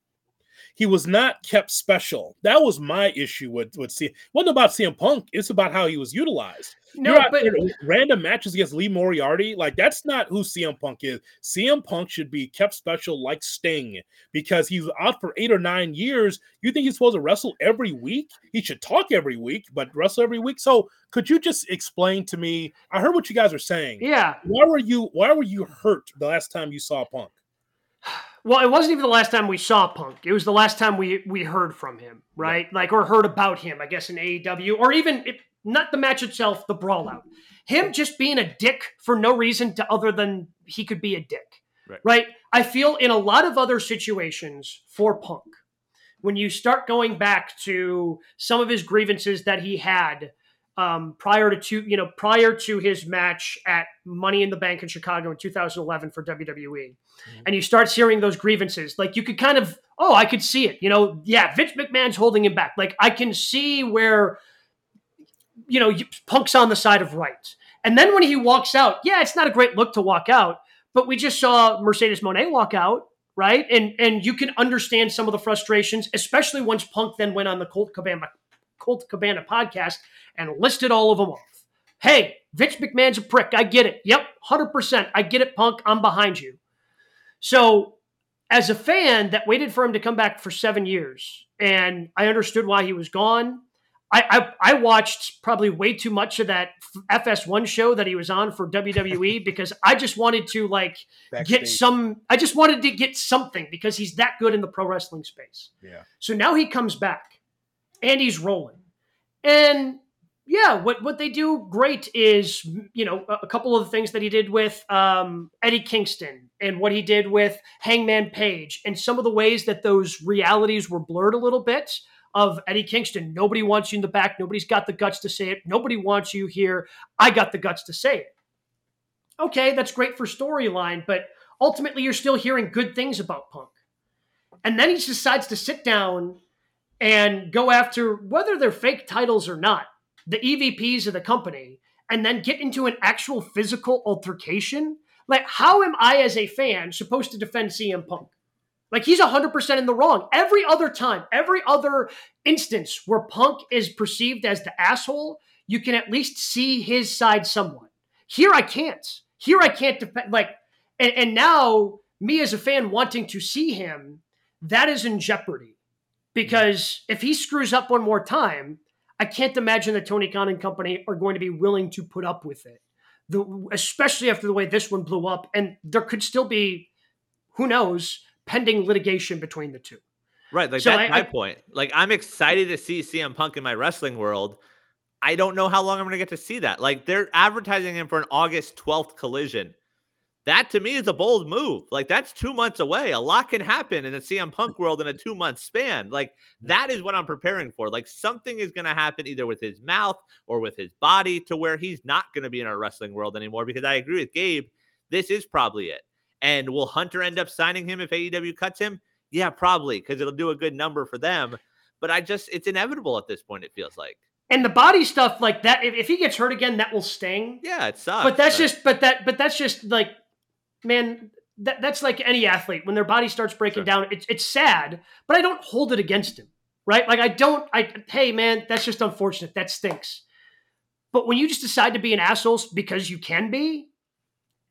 He was not kept special. That was my issue with with. It wasn't about CM Punk. It's about how he was utilized. No, but random matches against Lee Moriarty, like that's not who CM Punk is. CM Punk should be kept special like Sting because he's out for eight or nine years. You think he's supposed to wrestle every week? He should talk every week, but wrestle every week. So could you just explain to me? I heard what you guys are saying. Yeah. Why were you why were you hurt the last time you saw Punk? Well, it wasn't even the last time we saw Punk. It was the last time we we heard from him, right? right. Like or heard about him, I guess in AEW, or even if, not the match itself, the brawl out. Him just being a dick for no reason to other than he could be a dick. Right. right? I feel in a lot of other situations for Punk, when you start going back to some of his grievances that he had um, prior to two, you know, prior to his match at Money in the Bank in Chicago in 2011 for WWE, mm-hmm. and you start hearing those grievances, like you could kind of, oh, I could see it, you know, yeah, Vince McMahon's holding him back. Like I can see where you know, Punk's on the side of right. And then when he walks out, yeah, it's not a great look to walk out, but we just saw Mercedes Moné walk out, right? And and you can understand some of the frustrations, especially once Punk then went on the Colt Cabana Colt Cabana podcast and listed all of them off. Hey, Vince McMahon's a prick. I get it. Yep, 100%. I get it, Punk. I'm behind you. So, as a fan that waited for him to come back for seven years, and I understood why he was gone, I, I, I watched probably way too much of that FS1 show that he was on for WWE because I just wanted to like Backstage. get some. I just wanted to get something because he's that good in the pro wrestling space. Yeah. So now he comes back, and he's rolling, and yeah, what what they do great is you know a, couple of the things that he did with um, Eddie Kingston and what he did with Hangman Page and some of the ways that those realities were blurred a little bit of Eddie Kingston. Nobody wants you in the back. Nobody's got the guts to say it. Nobody wants you here. I got the guts to say it. Okay, that's great for storyline, but ultimately you're still hearing good things about Punk. And then he decides to sit down and go after whether they're fake titles or not, the EVPs of the company, and then get into an actual physical altercation. Like, how am I, as a fan, supposed to defend CM Punk? Like he's 100% in the wrong. Every other time, every other instance where Punk is perceived as the asshole, you can at least see his side somewhat. Here I can't. Here I can't defend. like and, and now me as a fan wanting to see him, that is in jeopardy. Because if he screws up one more time, I can't imagine that Tony Khan and company are going to be willing to put up with it. The, especially after the way this one blew up, and there could still be, who knows, pending litigation between the two. Right. Like so that's I, my I, point. Like I'm excited to see CM Punk in my wrestling world. I don't know how long I'm going to get to see that. Like they're advertising him for an August 12th collision. That to me is a bold move. Like that's two months away. A lot can happen in the CM Punk world in a two month span. Like that is what I'm preparing for. Like something is going to happen either with his mouth or with his body to where he's not going to be in our wrestling world anymore. Because I agree with Gabe, this is probably it. And will Hunter end up signing him if AEW cuts him? Yeah, probably because it'll do a good number for them. But I just, it's inevitable at this point, it feels like. And the body stuff like that, if, if he gets hurt again, that will sting. Yeah, it sucks. But that's just, but that, but that's just like, man, that, that's like any athlete when their body starts breaking Sure. down. It's it's sad, but I don't hold it against him, right? Like I don't. I hey man, that's just unfortunate. That stinks. But when you just decide to be an asshole because you can be,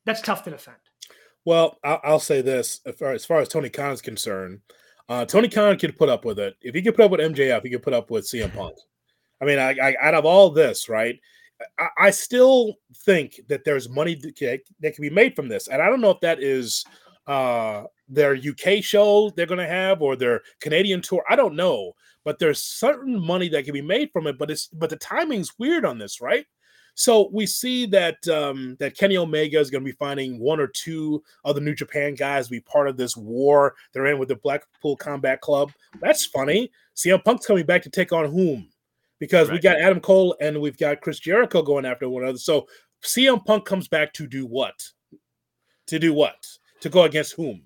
that's tough to defend. Well, I'll, I'll say this as far, as far as Tony Khan is concerned, uh, Tony Khan could put up with it. If he could put up with MJF, he could put up with CM Punk. I mean, I, I, out of all this, right? I, I still think that there's money that can, that can be made from this, and I don't know if that is uh, their UK show they're going to have or their Canadian tour. I don't know, but there's certain money that can be made from it. But it's but the timing's weird on this, right? So we see that um, that Kenny Omega is going to be finding one or two of the New Japan guys to be part of this war they're in with the Blackpool Combat Club. That's funny. CM Punk's coming back to take on whom? Because we got Adam Cole and we've got Chris Jericho going after one another. So CM Punk comes back to do what? To do what? To go against whom?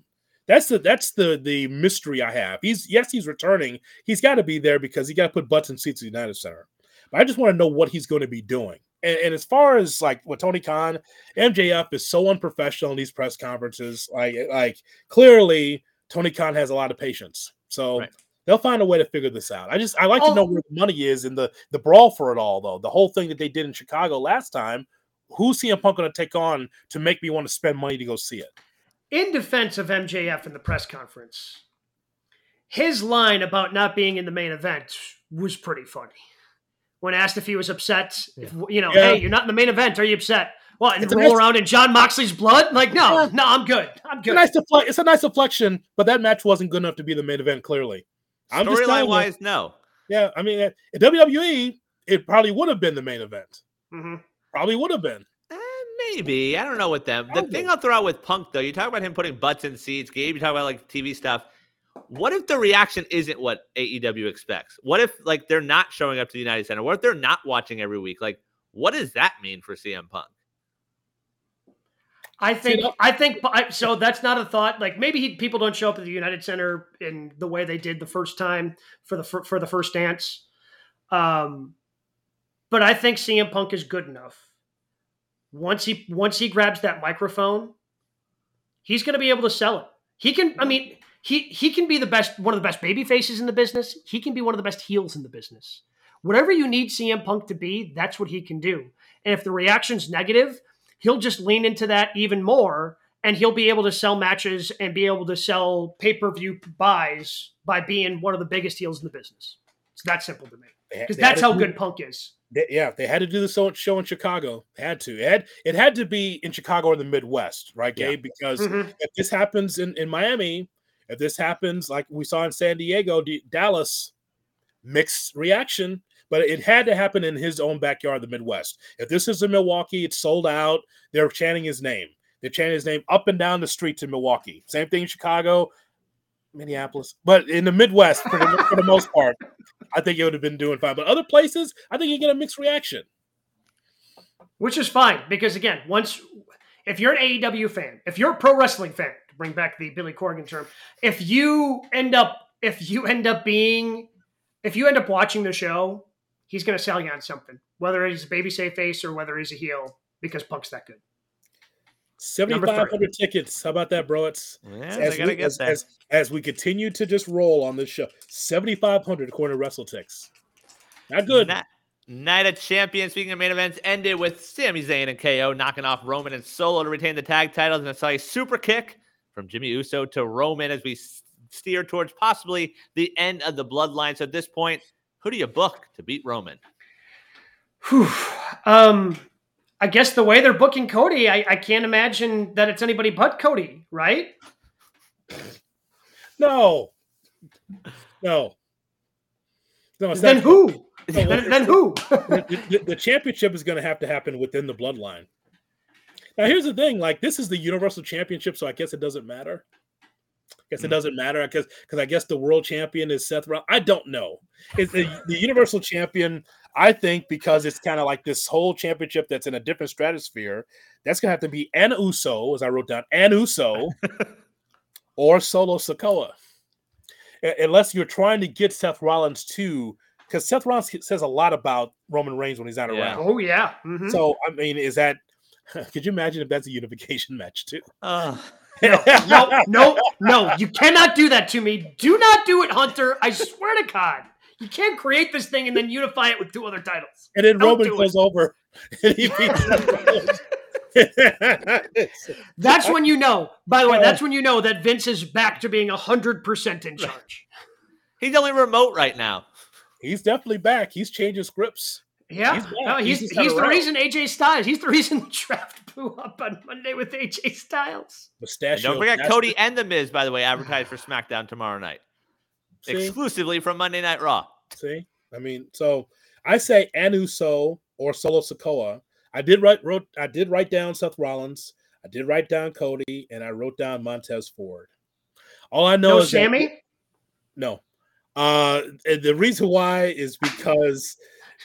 That's the that's the the mystery I have. He's yes, he's returning. He's got to be there because he got to put butts in seats at the United Center. But I just want to know what he's going to be doing. And, and as far as like what Tony Khan, MJF is so unprofessional in these press conferences. Like like clearly Tony Khan has a lot of patience. So Right. They'll find a way to figure this out. I just I like to Oh. know where the money is in the the brawl for it all though. The whole thing that they did in Chicago last time. Who's CM Punk going to take on to make me want to spend money to go see it? In defense of MJF in the press conference, his line about not being in the main event was pretty funny. When asked if he was upset, if, you know, Yeah. hey, you're not in the main event, are you upset? What, and It's roll nice- around in Jon Moxley's blood? Like, no, Yeah. no, I'm good. I'm It's a good. nice defle- It's a nice deflection, but that match wasn't good enough to be the main event. Clearly, I'm Storyline you. wise, no. Yeah, I mean, at at WWE, it probably would have been the main event. Mhm. Probably would have been. Eh, maybe. I don't know with them. The thing I'll throw out with Punk, though, you talk about him putting butts in seats. Gabe, you talk about like TV stuff. What if the reaction isn't what AEW expects? What if like they're not showing up to the United Center? What if they're not watching every week? Like, what does that mean for CM Punk? I think I think so. That's not a thought. Like maybe he, people don't show up at the United Center in the way they did the first time for the for, for the first dance. Um, but I think CM Punk is good enough. Once he once he grabs that microphone, he's going to be able to sell it. He can. I mean, he he can be the best one of the best baby faces in the business. He can be one of the best heels in the business. Whatever you need CM Punk to be, that's what he can do. And if the reaction's negative, he'll just lean into that even more and he'll be able to sell matches and be able to sell pay-per-view buys by being one of the biggest heels in the business. It's that simple to me. Because that's how do- good Punk is. they- yeah, they had to do the show, show in Chicago. They had to. It had, it had to be in Chicago or the Midwest, right, Yeah. Gabe? Because Mhm. if this happens in, in Miami, if this happens like we saw in San Diego, D- Dallas, mixed reaction. But it had to happen in his own backyard, the Midwest. If this is in Milwaukee, it's sold out. They're chanting his name. They're chanting his name up and down the streets in Milwaukee. Same thing in Chicago, Minneapolis. But in the Midwest, for the, for the most part, I think it would have been doing fine. But other places, I think you get a mixed reaction. Which is fine because again, once if you're an AEW fan, if you're a pro wrestling fan, to bring back the Billy Corgan term, if you end up if you end up being if you end up watching the show, he's going to sell you on something, whether he's a baby safe face or whether he's a heel, because Punk's that good. 7,500 tickets. How about that, bro? It's Yeah, as, we, as, as, as we continue to just roll on this show. 7,500 according to WrestleTix. Not good. Night, Night of Champions, speaking of main events, ended with Sami Zayn and KO knocking off Roman and Solo to retain the tag titles. And I saw a super kick from Jimmy Uso to Roman as we steer towards possibly the end of the bloodline. So at this point, who do you book to beat Roman? Whew. Um, I guess the way they're booking Cody, I, I can't imagine that it's anybody but Cody, right? No. No. No, it's Then not- who? No, Then, then who? the, the- the championship is going to have to happen within the bloodline. Now here's the thing: like this is the Universal Championship, so I guess it doesn't matter. I guess it doesn't matter because because I guess the world champion is Seth Rollins. I don't know. It's the, the Universal Champion. I think because it's kind of like this whole championship that's in a different stratosphere. That's gonna have to be an Uso, as I wrote down, an Uso, or Solo Sikoa. A- Unless you're trying to get Seth Rollins to, because Seth Rollins says a lot about Roman Reigns when he's not Yeah. around. Oh yeah. Mhm. So I mean, is that? Could you imagine if that's a unification match too? Ugh. No, no, no, no. You cannot do that to me. Do not do it, Hunter. I swear to God. You can't create this thing and then unify it with two other titles. And then Don't Roman do it. goes over and he beats Seth That's when you know. By the way, that's when you know that Vince is back to being hundred percent in charge. He's only remote right now. He's definitely back. He's changing scripts. Yeah, He's no, He's he's he's, the reason AJ Styles. He's the reason the draft blew up on Monday with AJ Styles. And Mustachio. don't forget bastard. Cody and The Miz, by the way, advertised for SmackDown tomorrow night, See? exclusively from Monday Night Raw. See, I mean, so I say an Uso or Solo Sikoa. I did write wrote I did write down Seth Rollins. I did write down Cody, and I wrote down Montez Ford. All I know No, is that- Sami. no. Uh, and the reason why is because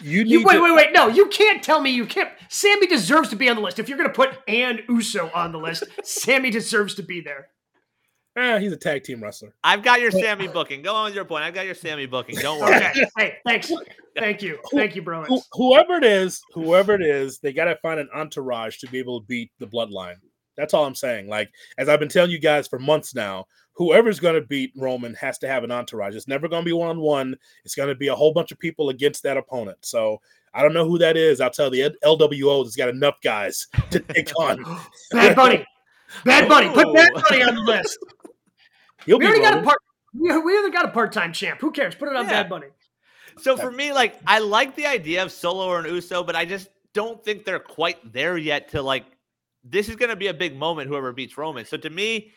you need You wait, to- wait, wait. No, you can't tell me you can't. Sami deserves to be on the list. If you're going to put and Uso on the list, Sami deserves to be there. Ah, he's a tag team wrestler. I've got your Sami booking. Go on with your point. I've got your Sami booking. Don't worry. Okay. hey, thanks. Thank you. Thank you, bro. Whoever it is, whoever it is, they got to find an entourage to be able to beat the bloodline. That's all I'm saying. Like, as I've been telling you guys for months now, whoever's going to beat Roman has to have an entourage. It's never going to be one on one. It's going to be a whole bunch of people against that opponent. So I don't know who that is. I'll tell the L- LWO has got enough guys to take on. Bad Bunny. Bad Bunny. Put oh. Bad Ooh. Bunny on the list. He'll We be already got a part. We we already got a part-time champ. Who cares? Put it on Yeah. Bad Bunny. So for me, like I like the idea of Solo or an Uso, but I just don't think they're quite there yet to like this is gonna be a big moment, whoever beats Roman. So to me,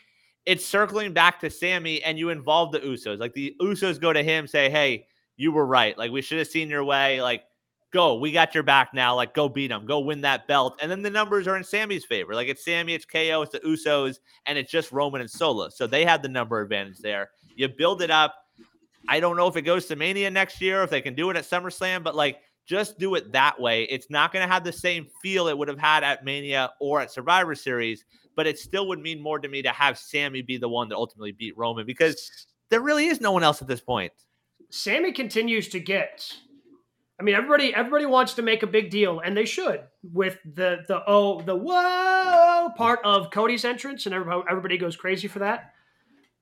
it's circling back to Sami and you involve the Usos. Like the Usos go to him, say, Hey, you were right. Like we should have seen your way. Like, go, we got your back now. Like, go beat him, go win that belt. And then the numbers are in Sami's favor. Like it's Sami, it's KO, it's the Usos, and it's just Roman and Solo. So they have the number advantage there. You build it up. I don't know if it goes to Mania next year, if they can do it at SummerSlam, but like just do it that way. It's not going to have the same feel it would have had at Mania or at Survivor Series, but it still would mean more to me to have Sami be the one that ultimately beat Roman because there really is no one else at this point. Sami continues to get. I mean, everybody everybody wants to make a big deal, and they should with the the oh the whoa part of Cody's entrance, and everybody everybody goes crazy for that.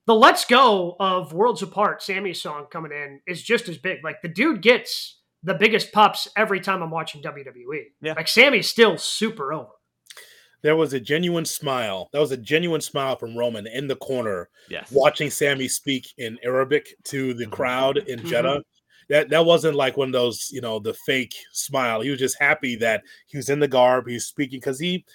The "Let's Go" of Worlds Apart, Sami's song coming in is just as big. Like the dude gets the biggest pops every time I'm watching WWE. Yeah. Like Sami's still super over. There was a genuine smile. That was a genuine smile from Roman in the corner Yes. watching Sami speak in Arabic to the crowd in Mhm. Jeddah. That that wasn't like one of those, you know, the fake smile. He was just happy that he was in the garb. He was speaking because he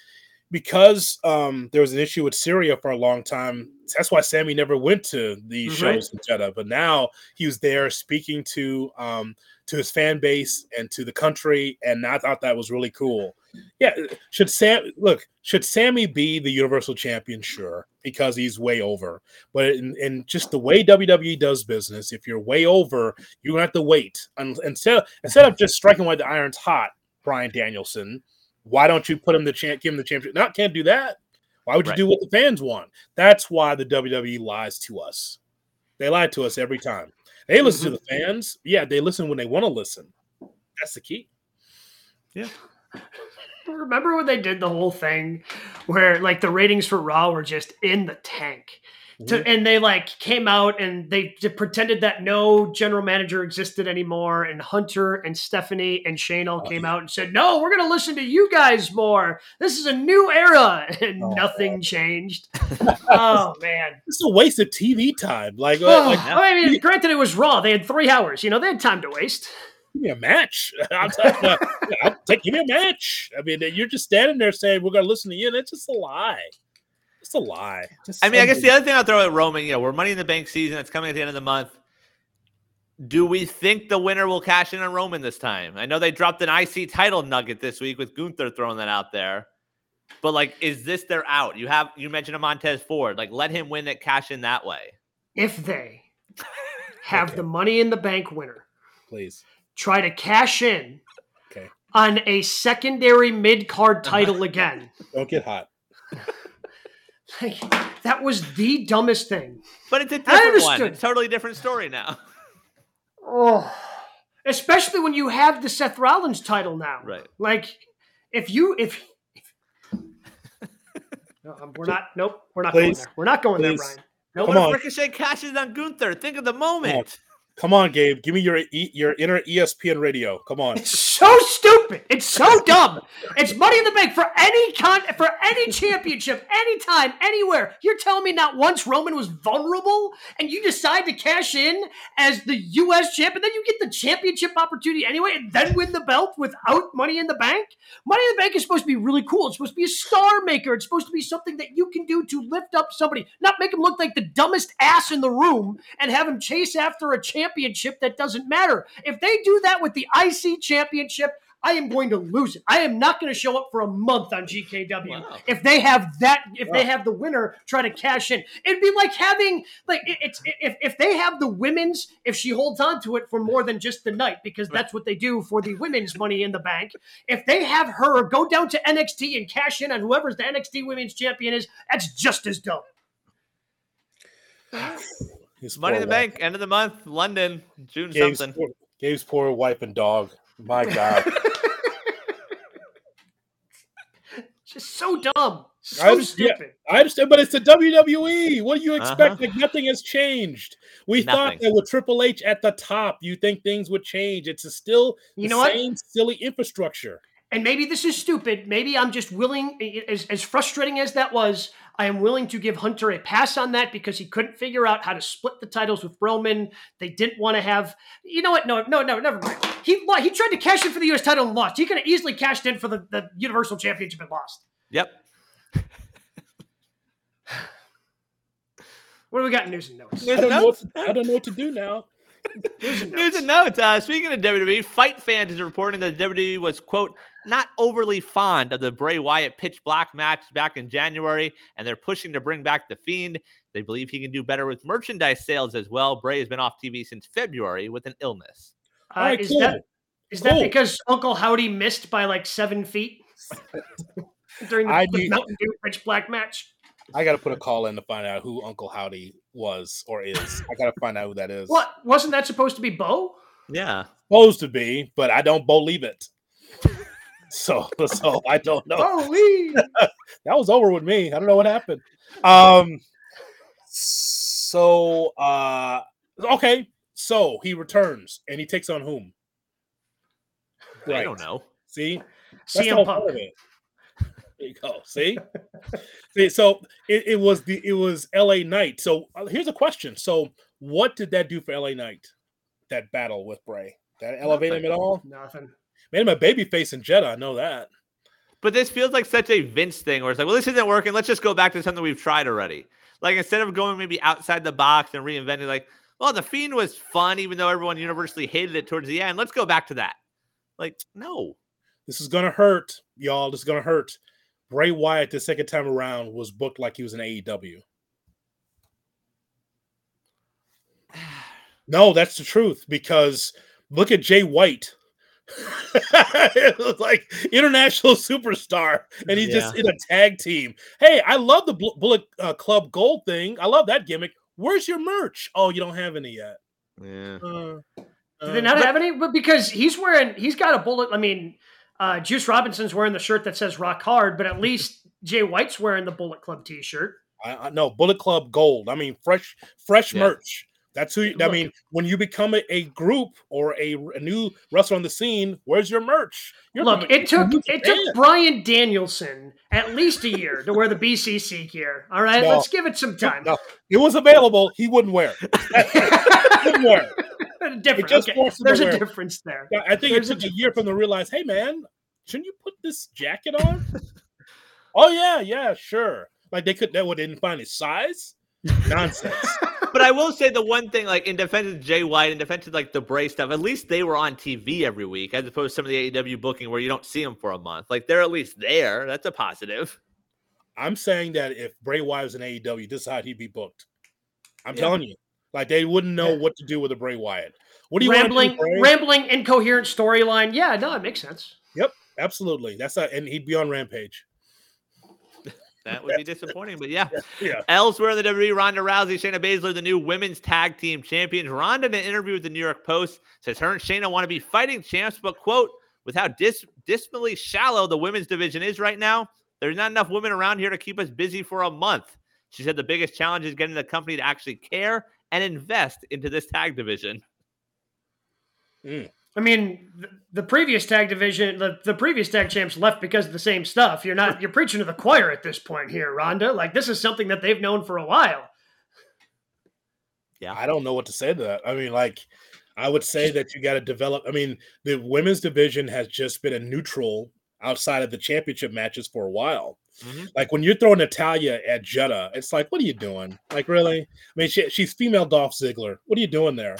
because um there was an issue with Syria for a long time. That's why Sami never went to these Mhm. shows in Jeddah. But now he was there speaking to um to his fan base and to the country, and I thought that was really cool. Yeah, should Sam look? Should Sami be the Universal Champion? Sure, because he's way over. But in, in just the way WWE does business, if you're way over, you're gonna have to wait. Un- Instead, instead of just striking while the iron's hot, Bryan Danielson, why don't you put him the champ? Give him the championship. Not can't do that. Why would you Right. do what the fans want? That's why the WWE lies to us. They lie to us every time. They listen to mm-hmm. the fans. Yeah, they listen when they want to listen. That's the key. Yeah. Remember when they did the whole thing where like the ratings for Raw were just in the tank? To, and they like came out and they pretended that no general manager existed anymore. And Hunter and Stephanie and Shane all Oh, came out and said, "No, we're going to listen to you guys more. This is a new era." And Oh. nothing changed. oh man! It's a waste of TV time. Like, Oh, like I mean, granted, it was Raw. They had three hours. You know, they had time to waste. give me a match. I'll, take, I'll take give me a match. I mean, you're just standing there saying we're going to listen to you. That's just a lie. It's a lie. Just I mean, I guess the other thing I'll throw at Roman, you know, we're Money in the Bank season. It's coming at the end of the month. Do we think the winner will cash in on Roman this time? I know they dropped an IC title nugget this week with Gunther throwing that out there. But like, is this their out? You have you mentioned a Montez Ford. Like, let him win it, cash in that way. If they have Okay. the money in the bank winner, Please. try to cash in Okay. on a secondary mid card uh-huh. title again. Don't get hot. Like, that was the dumbest thing. But it's a different one. understood. It's a totally different story now. Oh, especially when you have the Seth Rollins title now. Right. Like, if you if, if No, we're not. Nope, we're not Please. going there. We're not going Please. there, Brian. No, Come what if on. Ricochet cashes on Gunther? Think of the moment. Come on, Gabe. Give me your e- your inner ESPN radio. Come on. It's so stupid. It's so dumb. It's money in the bank for any con for any championship, anytime, anywhere. You're telling me not once Roman was vulnerable, and you decide to cash in as the U.S. champ, and then you get the championship opportunity anyway, and then win the belt without Money in the Bank. Money in the Bank is supposed to be really cool. It's supposed to be a star maker. It's supposed to be something that you can do to lift up somebody, not make him look like the dumbest ass in the room, and have him chase after a championship that doesn't matter. If they do that with the IC championship, I am going to lose it. I am not going to show up for a month on GKW Wow. if they have that. If they have the winner try to cash in, it'd be like having like it- it's if if they have the women's if she holds on to it for more than just the night because that's what they do for the women's Money in the Bank. If they have her go down to NXT and cash in on whoever's the NXT Women's Champion is, that's just as dumb. His Money in the wife. Bank, end of the month, London, June Gabe's something. poor, Gabe's poor wife and dog. My God. It's just so dumb, so I was- yeah. stupid. I understand, but it's the WWE. What do you expect? Uh-huh. Like nothing has changed. We Nothing. thought that with Triple H at the top, you think things would change. It's still You the know what? same silly infrastructure. and maybe this is stupid. Maybe I'm just willing, as, as frustrating as that was, I am willing to give Hunter a pass on that because he couldn't figure out how to split the titles with Roman. They didn't want to have, you know what? No, no, no, never mind. He he tried to cash in for the U.S. title and lost. He could have easily cashed in for the, the Universal Championship and lost. Yep. What do we got in news and notes? I don't, know what to, I don't know what to do now. News and News notes. and notes. Uh, speaking of WWE, Fightful is reporting that WWE was, quote, not overly fond of the Bray Wyatt pitch black match back in January, and they're pushing to bring back The Fiend. They believe he can do better with merchandise sales as well. Bray has been off TV since February with an illness. Uh, All right, is cool. that is that because Uncle Howdy missed by like seven feet during the, the need- Mountain Dew pitch black match? I got to put a call in to find out who Uncle Howdy was or is. I got to find out who that is. What wasn't that supposed to be Bo? Yeah. Supposed to be, but I don't believe it. So, so I don't know. Holy! that was over with me. I don't know what happened. Um so uh okay, so he returns and he takes on whom? I don't know. See? That's the CM whole Punk. Of it. There you go. See? See, so it, it was the it was LA Knight. So uh, here's a question. So what did that do for LA Knight? That battle with Bray? That elevate him at all? Nothing. Made him a baby face in Jeddah. I know that. But this feels like such a Vince thing where it's like, well, this isn't working. Let's just go back to something we've tried already. Like instead of going maybe outside the box and reinventing, like, well, the Fiend was fun, even though everyone universally hated it towards the end. Let's go back to that. Like, no. This is gonna hurt, y'all. This is gonna hurt. Bray Wyatt the second time around was booked like he was in AEW. No, that's the truth because look at Jay White. it was like international superstar, and he's just in a tag team. Hey, I love the Bullet uh, Club Gold thing. I love that gimmick. Where's your merch? Oh, you don't have any yet. Yeah. Uh, Do they uh, not but- have any? But because he's wearing, he's got a bullet. I mean, uh, Juice Robinson's wearing the shirt that says "Rock Hard," but at least Jay White's wearing the Bullet Club T-shirt. I, I no Bullet Club Gold. I mean, fresh, fresh Yeah. merch. That's who. You, I mean, when you become a, a group or a, a new wrestler on the scene, where's your merch? You're Look, it took it Japan. took Bryan Danielson at least a year to wear the BCC gear. All right, No. let's give it some time. No, it was available. He wouldn't wear it. He wouldn't wear it. Different. just Okay. forced him to There's a difference there. Yeah, I think There's it a took a year for them to realize, hey man, shouldn't you put this jacket on? oh yeah, yeah, sure. Like they could, that would didn't find his size. Nonsense. but I will say the one thing, like in defense of Jay White, in defense of like the Bray stuff, at least they were on TV every week, as opposed to some of the AEW booking where you don't see them for a month. Like they're at least there. That's a positive. I'm saying that if Bray Wyatt was in AEW, this is how he'd be booked. I'm Yeah. telling you, like they wouldn't know what to do with a Bray Wyatt. What do you rambling, want? To do, rambling, incoherent storyline. Yeah, no, it makes sense. Yep, absolutely, that's not, and he'd be on Rampage. That would be disappointing, but yeah. Yeah, Elsewhere in the WWE, Ronda Rousey, Shayna Baszler, the new women's tag team champions. Ronda, in an interview with the New York Post, says her and Shayna want to be fighting champs, but quote, with how dis- dismally shallow the women's division is right now, there's not enough women around here to keep us busy for a month. She said the biggest challenge is getting the company to actually care and invest into this tag division. Mm. I mean, the, the previous tag division, the, the previous tag champs left because of the same stuff. You're not, you're preaching to the choir at this point here, Ronda. Like this is something that they've known for a while. Yeah. I don't know what to say to that. I mean, like, I would say that you got to develop. I mean, the women's division has just been a neutral outside of the championship matches for a while. Mhm. Like when you're throwing Natalya at Jeddah, it's like, what are you doing? Like, really? I mean, she, she's female Dolph Ziggler. What are you doing there?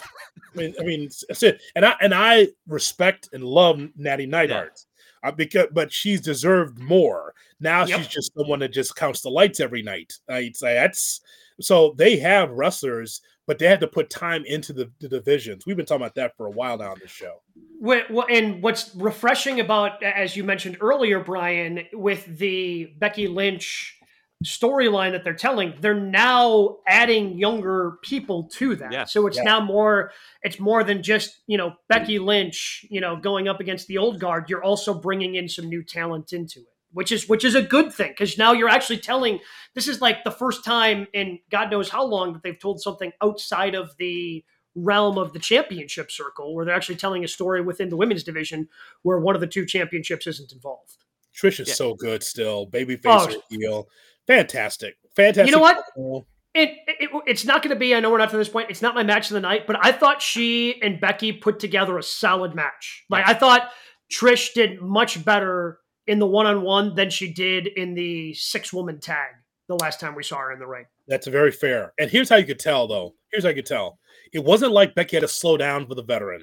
I mean, I mean, it's- it's it. And I and I respect and love Nattie Neidhart. Uh, because, but she's deserved more. Now Yep. she's just someone that just counts the lights every night. I'd say that's so they have wrestlers, but they had to put time into the, the divisions. We've been talking about that for a while now on this show. Wh- wh- And what's refreshing about, as you mentioned earlier, Brian, with the Becky Lynch storyline that they're telling, they're now adding younger people to that. Yeah. So it's Yeah. now more, it's more than just you know Becky Lynch, you know, going up against the old guard. You're also bringing in some new talent into it, which is which is a good thing because now you're actually telling. This is like the first time in God knows how long that they've told something outside of the realm of the championship circle where they're actually telling a story within the women's division where one of the two championships isn't involved. Trish is Yeah. so good still. Babyface Oh. or heel. Fantastic. Fantastic. You know what? promo. It, it it's not going to be. I know we're not to this point. It's not my match of the night, but I thought she and Becky put together a solid match. Like I thought Trish did much better in the one on one than she did in the six woman tag the last time we saw her in the ring. That's very fair. And here's how you could tell, though. Here's how you could tell. It wasn't like Becky had to slow down for the veteran.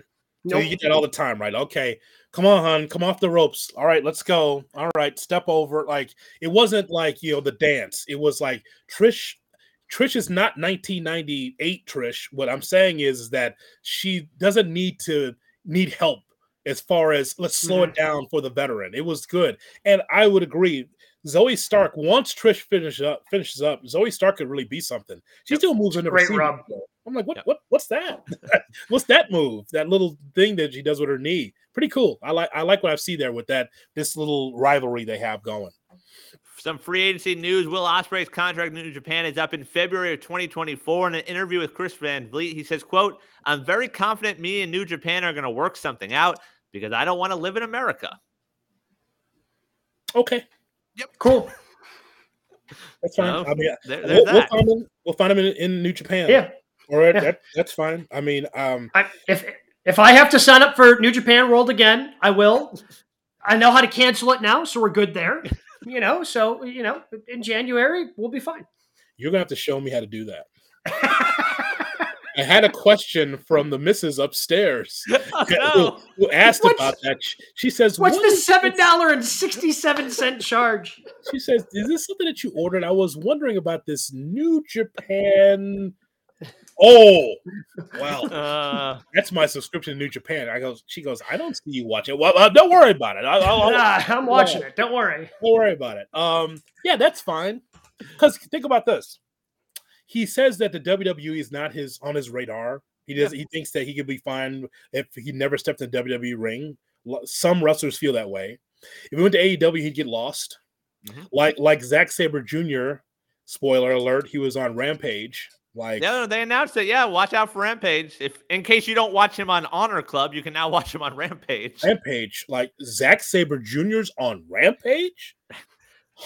So Nope. you get that all the time, right? Okay, come on, hon, come off the ropes. All right, let's go. All right, step over. Like it wasn't like you know the dance. It was like Trish. Trish is not 1998 Trish. What I'm saying is that she doesn't need to need help as far as let's slow it mm-hmm. down for the veteran. It was good, and I would agree. Zoey Stark once Trish finishes up, finishes up. Zoey Stark could really be something. She still moves in the Great receiver. I'm like, what? Yep. What? What's that? what's that move? That little thing that she does with her knee. Pretty cool. I like. I like what I see there with that. This little rivalry they have going. Some free agency news. Will Ospreay's contract in New Japan is up in February of 2024. In an interview with Chris Van Vliet, he says, quote, I'm very confident me and New Japan are going to work something out because I don't want to live in America. Okay, Yep. Cool. that's fine. I mean, There, we'll, we'll find him. We'll find him in, in New Japan. Yeah. All right. Yeah. That, that's fine. I mean, um, I, if if I have to sign up for New Japan World again, I will. I know how to cancel it now, so we're good there. You know, so you know, in January we'll be fine. you're gonna have to show me how to do that. I had a question from the missus upstairs Oh, who, no. who asked What's- about that. She- She says, What's "What the seven this?" dollar and sixty seven cent charge? She says, "Is this something that you ordered?" I was wondering about this New Japan. Oh, wow! Uh, that's my subscription to New Japan. I go. She goes. I don't see you watching. Well, uh, don't worry about it. I, I'll, I'll- I'm watching it. Don't worry. don't worry about it. Um, yeah, that's fine. Because think about this. He says that the WWE is not his on his radar. He does. He thinks that he could be fine if he never stepped in the WWE ring. Some wrestlers feel that way. If he went to AEW, he'd get lost. Mhm. Like like Zack Sabre Jr. Spoiler alert: he was on Rampage. Like no, they announced it. Yeah, watch out for Rampage. If in case you don't watch him on Honor Club, you can now watch him on Rampage. Rampage, like Zack Sabre Jr.'s on Rampage.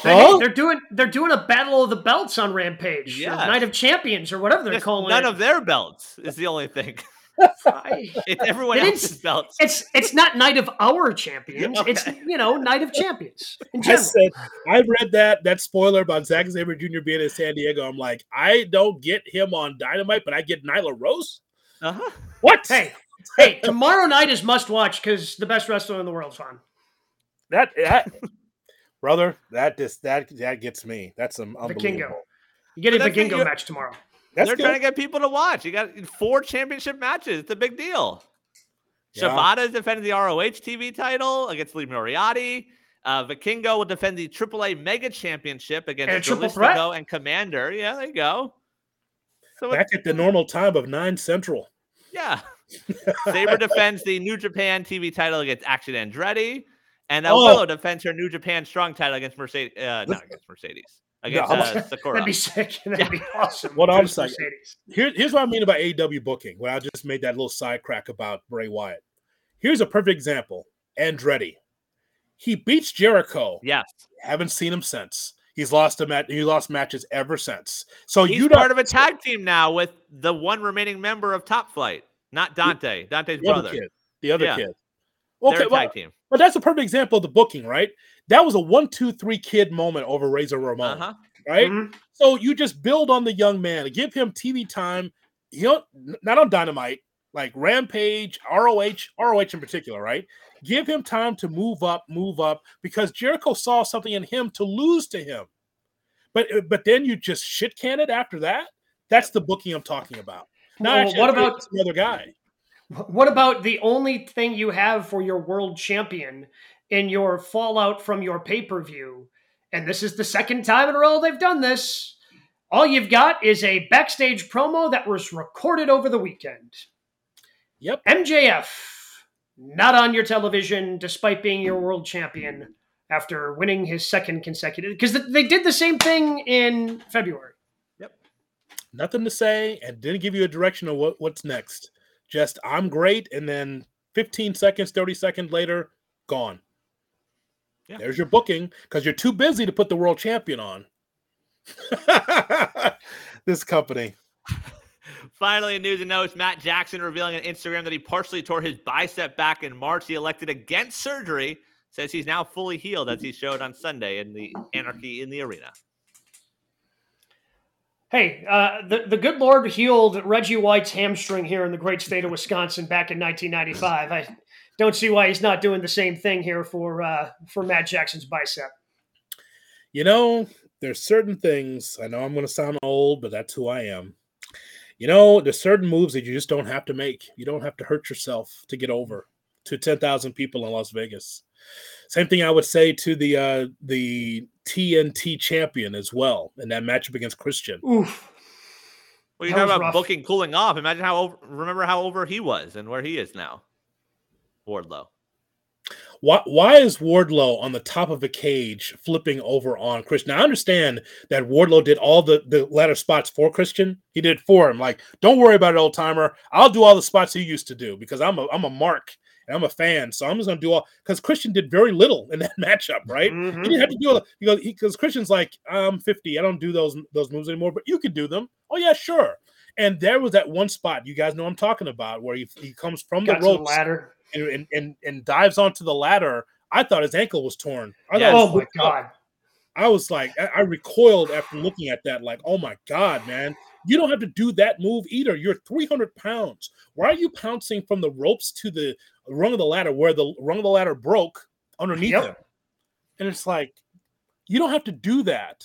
They- Huh? They're doing they're doing a battle of the belts on Rampage. or Yes. Night of Champions or whatever they're Just calling None it. None of their belts is the only thing. it's everyone It else's is- belts. It's it's not night of our champions. It's you know night of champions in I said I read that that spoiler about Zack Sabre Jr. being in San Diego. I'm like, I don't get him on Dynamite, but I get Nyla Rose. Uh-huh. What? Hey, hey, tomorrow night is must watch because the best wrestler in the world's on. that, that brother, that just that that gets me. That's some Vikingo. unbelievable. You get a But Vikingo match tomorrow. That's They're good. trying to get people to watch. You got four championship matches. It's a big deal. Yeah. Shibata is defending the ROH TV title against Lee Moriarty. Uh, Vikingo will defend the AAA Mega Championship against triple threat. Jalisco and Komander. Yeah, there you go. So Back at the normal time of nine central. yeah, Sabre defends the New Japan TV title against Action Andretti, and uh, Oh. Willow defends her New Japan Strong title against Mercedes. Uh, not against Mercedes. Against how uh, about- Sakura. That'd be sick. That'd be awesome. What I'm saying. second. Here, here's what I mean about AEW booking. When I just made that little side crack about Bray Wyatt. Here's a perfect example. Andretti. He beats Jericho. yes, Haven't seen him since. He's lost a match. He lost matches ever since. So he's you part of a tag team now with the one remaining member of Top Flight, not Dante. Dante's the other brother. kid. The other Yeah. kid. They're Okay, a well, team. but that's a perfect example of the booking, right? That was a one, two, three kid moment over Razor Ramon, Uh huh. right? Mhm. So you just build on the young man, give him TV time. You know, not on Dynamite, like Rampage, ROH, ROH in particular, right? Give him time to move up, move up, because Jericho saw something in him to lose to him. But uh, but then you just shit can it after that. That's the booking I'm talking about. Now, Well, actually, what about it's the other guy? What about the only thing you have for your world champion in your fallout from your pay per view? And this is the second time in a row they've done this. All you've got is a backstage promo that was recorded over the weekend. Yep. MJF, not on your television despite being your world champion after winning his second consecutive. Because they did the same thing in February. Yep. Nothing to say, and didn't give you a direction of what, what's next. Just I'm great, and then 15 seconds, 30 seconds later, gone. Yeah. There's your booking because you're too busy to put the world champion on. this company. Finally, in news and notes, Matt Jackson revealing on Instagram that he partially tore his bicep back in March. He elected against surgery. Says he's now fully healed, as he showed on Sunday in the Anarchy in the Arena. Hey, uh, the, the good Lord healed Reggie White's hamstring here in the great state of Wisconsin back in 1995. I don't see why he's not doing the same thing here for uh, for Matt Jackson's bicep. You know, there's certain things. I know I'm going to sound old, but that's who I am. You know, there's certain moves that you just don't have to make. You don't have to hurt yourself to get over to 10,000 people in Las Vegas. Same thing I would say to the uh the TNT champion as well in that matchup against Christian. Oof. Well, you're talking about rough. booking cooling off. Imagine how over, remember how over he was and where he is now. Wardlow. Why why is Wardlow on the top of a cage flipping over on Christian? Now I understand that Wardlow did all the the ladder spots for Christian. He did for him. Like, don't worry about it, old timer. I'll do all the spots he used to do because I'm a I'm a mark and I'm a fan. So I'm just gonna do all because Christian did very little in that matchup, right? Mhm. He didn't have to do it because because Christian's like, I'm 50. I don't do those those moves anymore, but you can do them. Oh yeah, sure. And there was that one spot you guys know I'm talking about where he, he comes from Got the to the ladder. and, and, and, dives onto the ladder. I thought his ankle was torn. Thought Oh my up. god. I was like, I, I recoiled after looking at that, like, oh my God, man. You don't have to do that move either. You're 300 pounds. Why are you pouncing from the ropes to the rung of the ladder where the rung of the ladder broke underneath Yep. him? And it's like, you don't have to do that.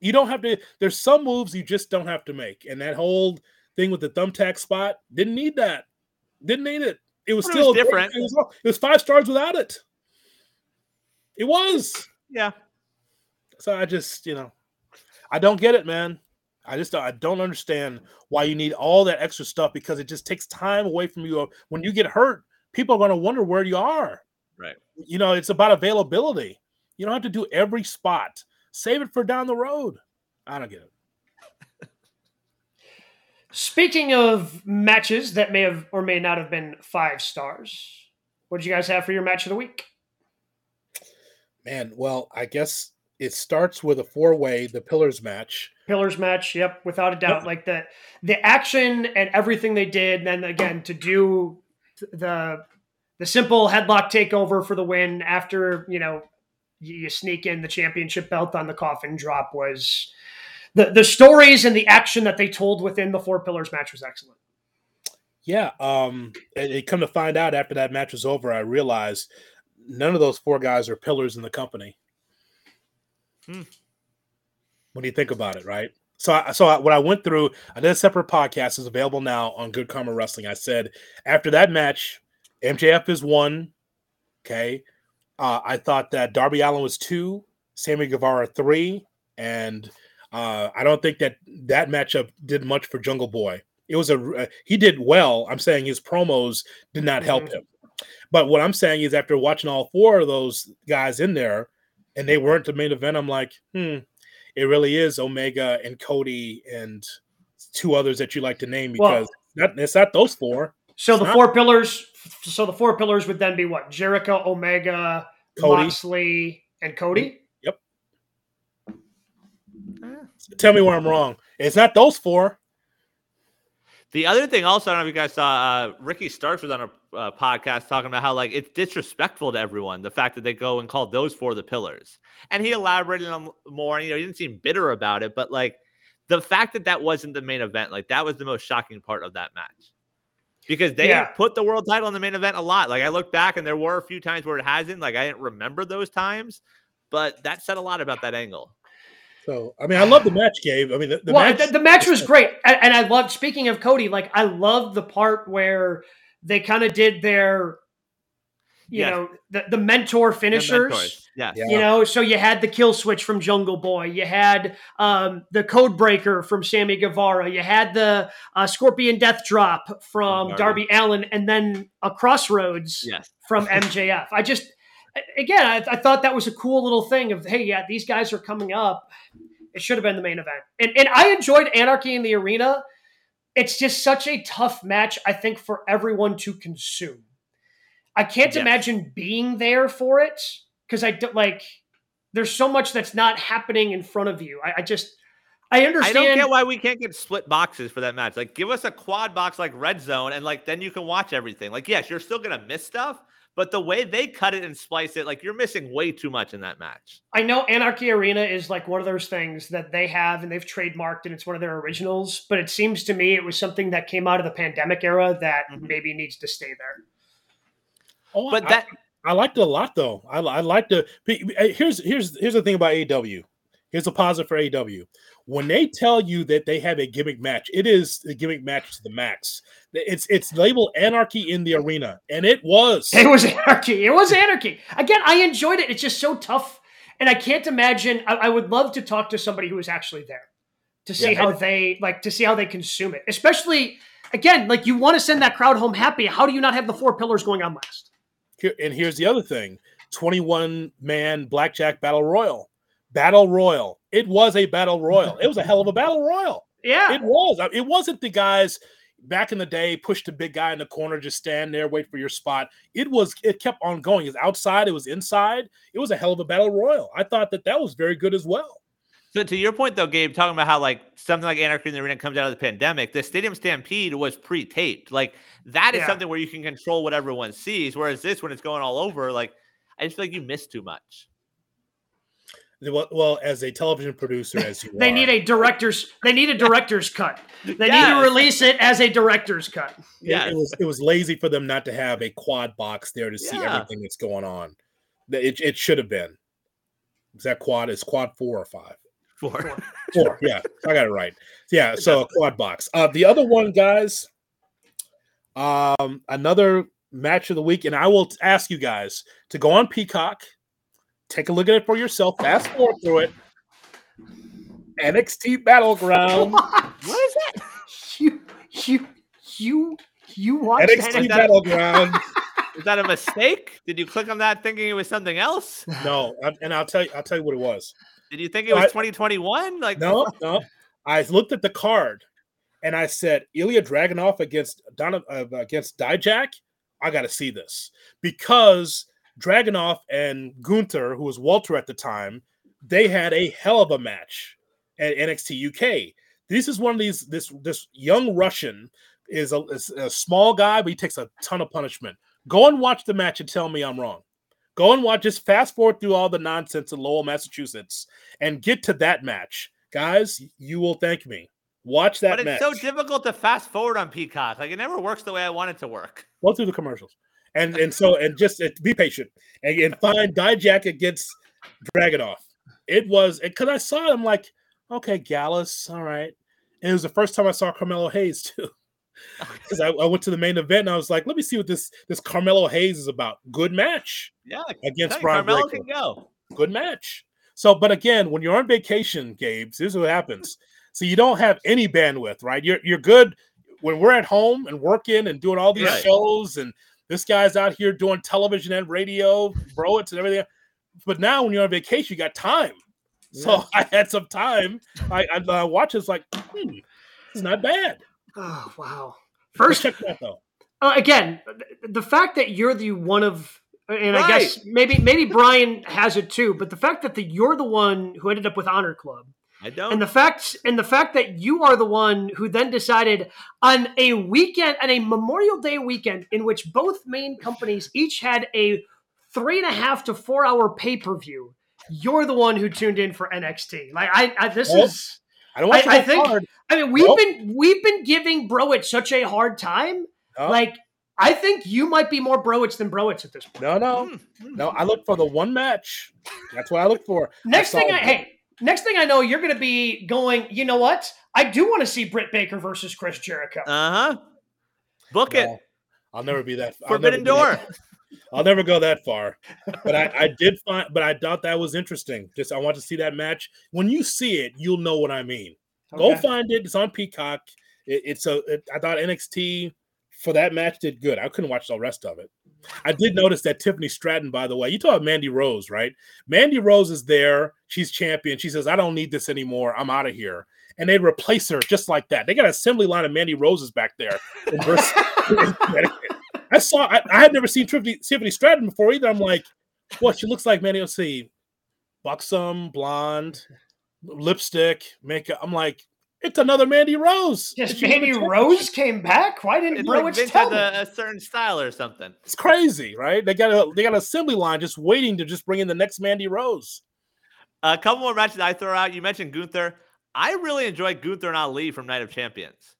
You don't have to. There's some moves you just don't have to make. And that whole thing with the thumbtack spot didn't need that. Didn't need it. It was But it still was different. It was, it was five stars without it. It was. Yeah. So I just, you know, I don't get it, man. I just I don't understand why you need all that extra stuff because it just takes time away from you. When you get hurt, people are going to wonder where you are. Right. You know, it's about availability. You don't have to do every spot. Save it for down the road. I don't get it. Speaking of matches that may have or may not have been five stars, what did you guys have for your match of the week? Man, well, I guess it starts with a four way, the Pillars match. Pillars match, yep, without a doubt. Like the the action and everything they did, and then again to do the the simple headlock takeover for the win after you know you, you sneak in the championship belt on the coffin drop was the the stories and the action that they told within the four pillars match was excellent. Yeah, um, and it come to find out after that match was over, I realized none of those four guys are pillars in the company. Hmm. When you think about it, right? So, I, so I, what I went through, I did a separate podcast. is available now on Good Karma Wrestling. I said after that match, MJF is one. Okay, uh, I thought that Darby Allin was two, Sammy Guevara three, and uh, I don't think that that matchup did much for Jungle Boy. It was a uh, he did well. I'm saying his promos did not help mm-hmm. him. But what I'm saying is, after watching all four of those guys in there, and they weren't the main event, I'm like, hmm, it really is Omega and Cody and two others that you like to name because well, not, it's not those four. So it's the not. four pillars. So the four pillars would then be what? Jericho, Omega, Cody. Moxley, and Cody. Yep. Ah. Tell me where I'm wrong. It's not those four. The other thing, also, I don't know if you guys saw, uh, Ricky Starks was on a uh, podcast talking about how like it's disrespectful to everyone the fact that they go and call those four the pillars, and he elaborated on more. And, you know, he didn't seem bitter about it, but like the fact that that wasn't the main event, like that was the most shocking part of that match because they yeah. put the world title in the main event a lot. Like I look back, and there were a few times where it hasn't. Like I didn't remember those times, but that said a lot about that angle. So, I mean, I love the match, Gabe. I mean, the, the well, match, the, the, match was great, and, and I loved. Speaking of Cody, like I loved the part where they kind of did their, you yes. know, the, the mentor finishers. Yeah. You know, so you had the kill switch from Jungle Boy, you had um, the code breaker from Sammy Guevara, you had the uh, Scorpion Death Drop from Darby. Darby Allin, and then a Crossroads yes. from MJF. I just again, I, I, thought that was a cool little thing of, hey, yeah, these guys are coming up. It should have been the main event. And, and I enjoyed Anarchy in the Arena. It's just such a tough match, I think, for everyone to consume. I can't yes. imagine being there for it because I don't like, there's so much that's not happening in front of you. I, I just, I understand. I don't get why we can't get split boxes for that match. Like, give us a quad box like Red Zone, and like then you can watch everything. Like, yes, you're still gonna miss stuff, but the way they cut it and splice it, like you're missing way too much in that match. I know Anarchy Arena is like one of those things that they have and they've trademarked and it's one of their originals, but it seems to me it was something that came out of the pandemic era that mm-hmm. maybe needs to stay there. Oh, but I, that I liked it a lot though. I, I like the here's here's here's the thing about AEW. Here's a positive for AEW. When they tell you that they have a gimmick match, it is a gimmick match to the max. It's it's labeled Anarchy in the Arena, and it was. It was Anarchy. It was Anarchy. Again, I enjoyed it. It's just so tough, and I can't imagine. I, I would love to talk to somebody who was actually there to see yeah, how they like to see how they consume it. Especially again, like you want to send that crowd home happy. How do you not have the four pillars going on last? Here, and here's the other thing: twenty-one man blackjack battle royal battle royal. It was a battle royal. It was a hell of a battle royal. Yeah, it was. It wasn't the guys back in the day push the big guy in the corner, just stand there, wait for your spot. It was. It kept on going. It's outside. It was inside. It was a hell of a battle royal. I thought that that was very good as well. So to your point though, Gabe, talking about how like something like Anarchy in the Arena comes out of the pandemic, the Stadium Stampede was pre-taped. Like that is yeah. something where you can control what everyone sees. Whereas this, when it's going all over, like I just feel like you miss too much. Well, well, as a television producer, as you they are, need a director's they need a director's cut. They yes. need to release it as a director's cut. Yeah, it, it, was it was lazy for them not to have a quad box there to see yeah. everything that's going on. It it should have been. Is that quad? Is quad four or five? Four. Four. Yeah, I got it right. Yeah, so a quad box. Uh, the other one, guys. Um, another match of the week, and I will ask you guys to go on Peacock Take a look at it for yourself. Fast forward through it. NXT Battleground. What, what is that? You you you you watched NXT that? Battleground. Is that a mistake? Did you click on that thinking it was something else? No, and I'll tell you. I'll tell you what it was. Did you think it was 2021? Like no, no. I looked at the card and I said Ilya Dragunov against Donna uh, against Dijak. I got to see this because Dragunov and Gunther, who was Walter at the time, they had a hell of a match at NXT UK. This is one of these this this young Russian is a, is a small guy, but he takes a ton of punishment. Go and watch the match and tell me I'm wrong. Go and watch. Just fast forward through all the nonsense in Lowell, Massachusetts, and get to that match, guys. You will thank me. Watch that. But it's match. so difficult to fast forward on Peacock. Like it never works the way I want it to work. Go through the commercials, and and so and just uh, be patient and, and find Dijak against Dragunov. It was because I saw it. I'm like, okay, Gallus, all right. And it was the first time I saw Carmelo Hayes too. Because I, I, went to the main event and I was like, let me see what this this Carmelo Hayes is about. Good match. Yeah, against Brian Carmelo Breakker. can go. Good match. So, but again, when you're on vacation, Gabe, here's what happens. So you don't have any bandwidth, right? You're you're good when we're at home and working and doing all these Right. shows, and this guy's out here doing television and radio, bro, it's and everything. But now when you're on vacation, you got time. So I had some time. I, I, I watch it's like, hmm, it's not bad. Oh wow! First, check that though. uh, again, the fact that you're the one of, and I guess maybe maybe Brian has it too, but the fact that the, you're the one who ended up with Honor Club, I don't. and the fact and the fact that you are the one who then decided on a weekend, on a Memorial Day weekend, in which both main companies each had a three and a half to four hour pay per view. You're the one who tuned in for NXT. Like I, I this Well, is. I don't want I- to I think- hard. I mean, we've Nope. been we've been giving Browitz such a hard time. No, Like, I think you might be more Browitz than Browitz at this point. no, no, Hmm, no. I look for the one match. That's what I look for. Next saw thing, I, it. hey, next thing I know, you're going to be going. You know what? I do want to see Britt Baker versus Chris Jericho. Uh huh. Book it. I'll never be that. I'll Forbidden be that- Door. I'll never go that far. But I, I did find, but I thought that was interesting. Just I want to see that match. When you see it, you'll know what I mean. Go find it. It's on Peacock. It, it's a. It, I thought NXT for that match did good. I couldn't watch the rest of it. I did notice that Tiffany Stratton, by the way, you talk about Mandy Rose, right? Mandy Rose is there. She's champion. She says, "I don't need this anymore. I'm out of here." And they replace her just like that. They got an assembly line of Mandy Roses back there. in Vers- in Connecticut. I saw. I, I had never seen Tiffany, Tiffany Stratton before either. I'm like, what? She looks like Mandy. Let's see, buxom, blonde, lipstick, makeup. I'm like, it's another Mandy Rose. Yes, She's Mandy Rose came back. Why didn't It's like Vince tell has a, a certain style or something. It's crazy, right? They got a they got an assembly line just waiting to just bring in the next Mandy Rose. A couple more matches I throw out. You mentioned Gunther. I really enjoyed Gunther and Ali from Night of Champions.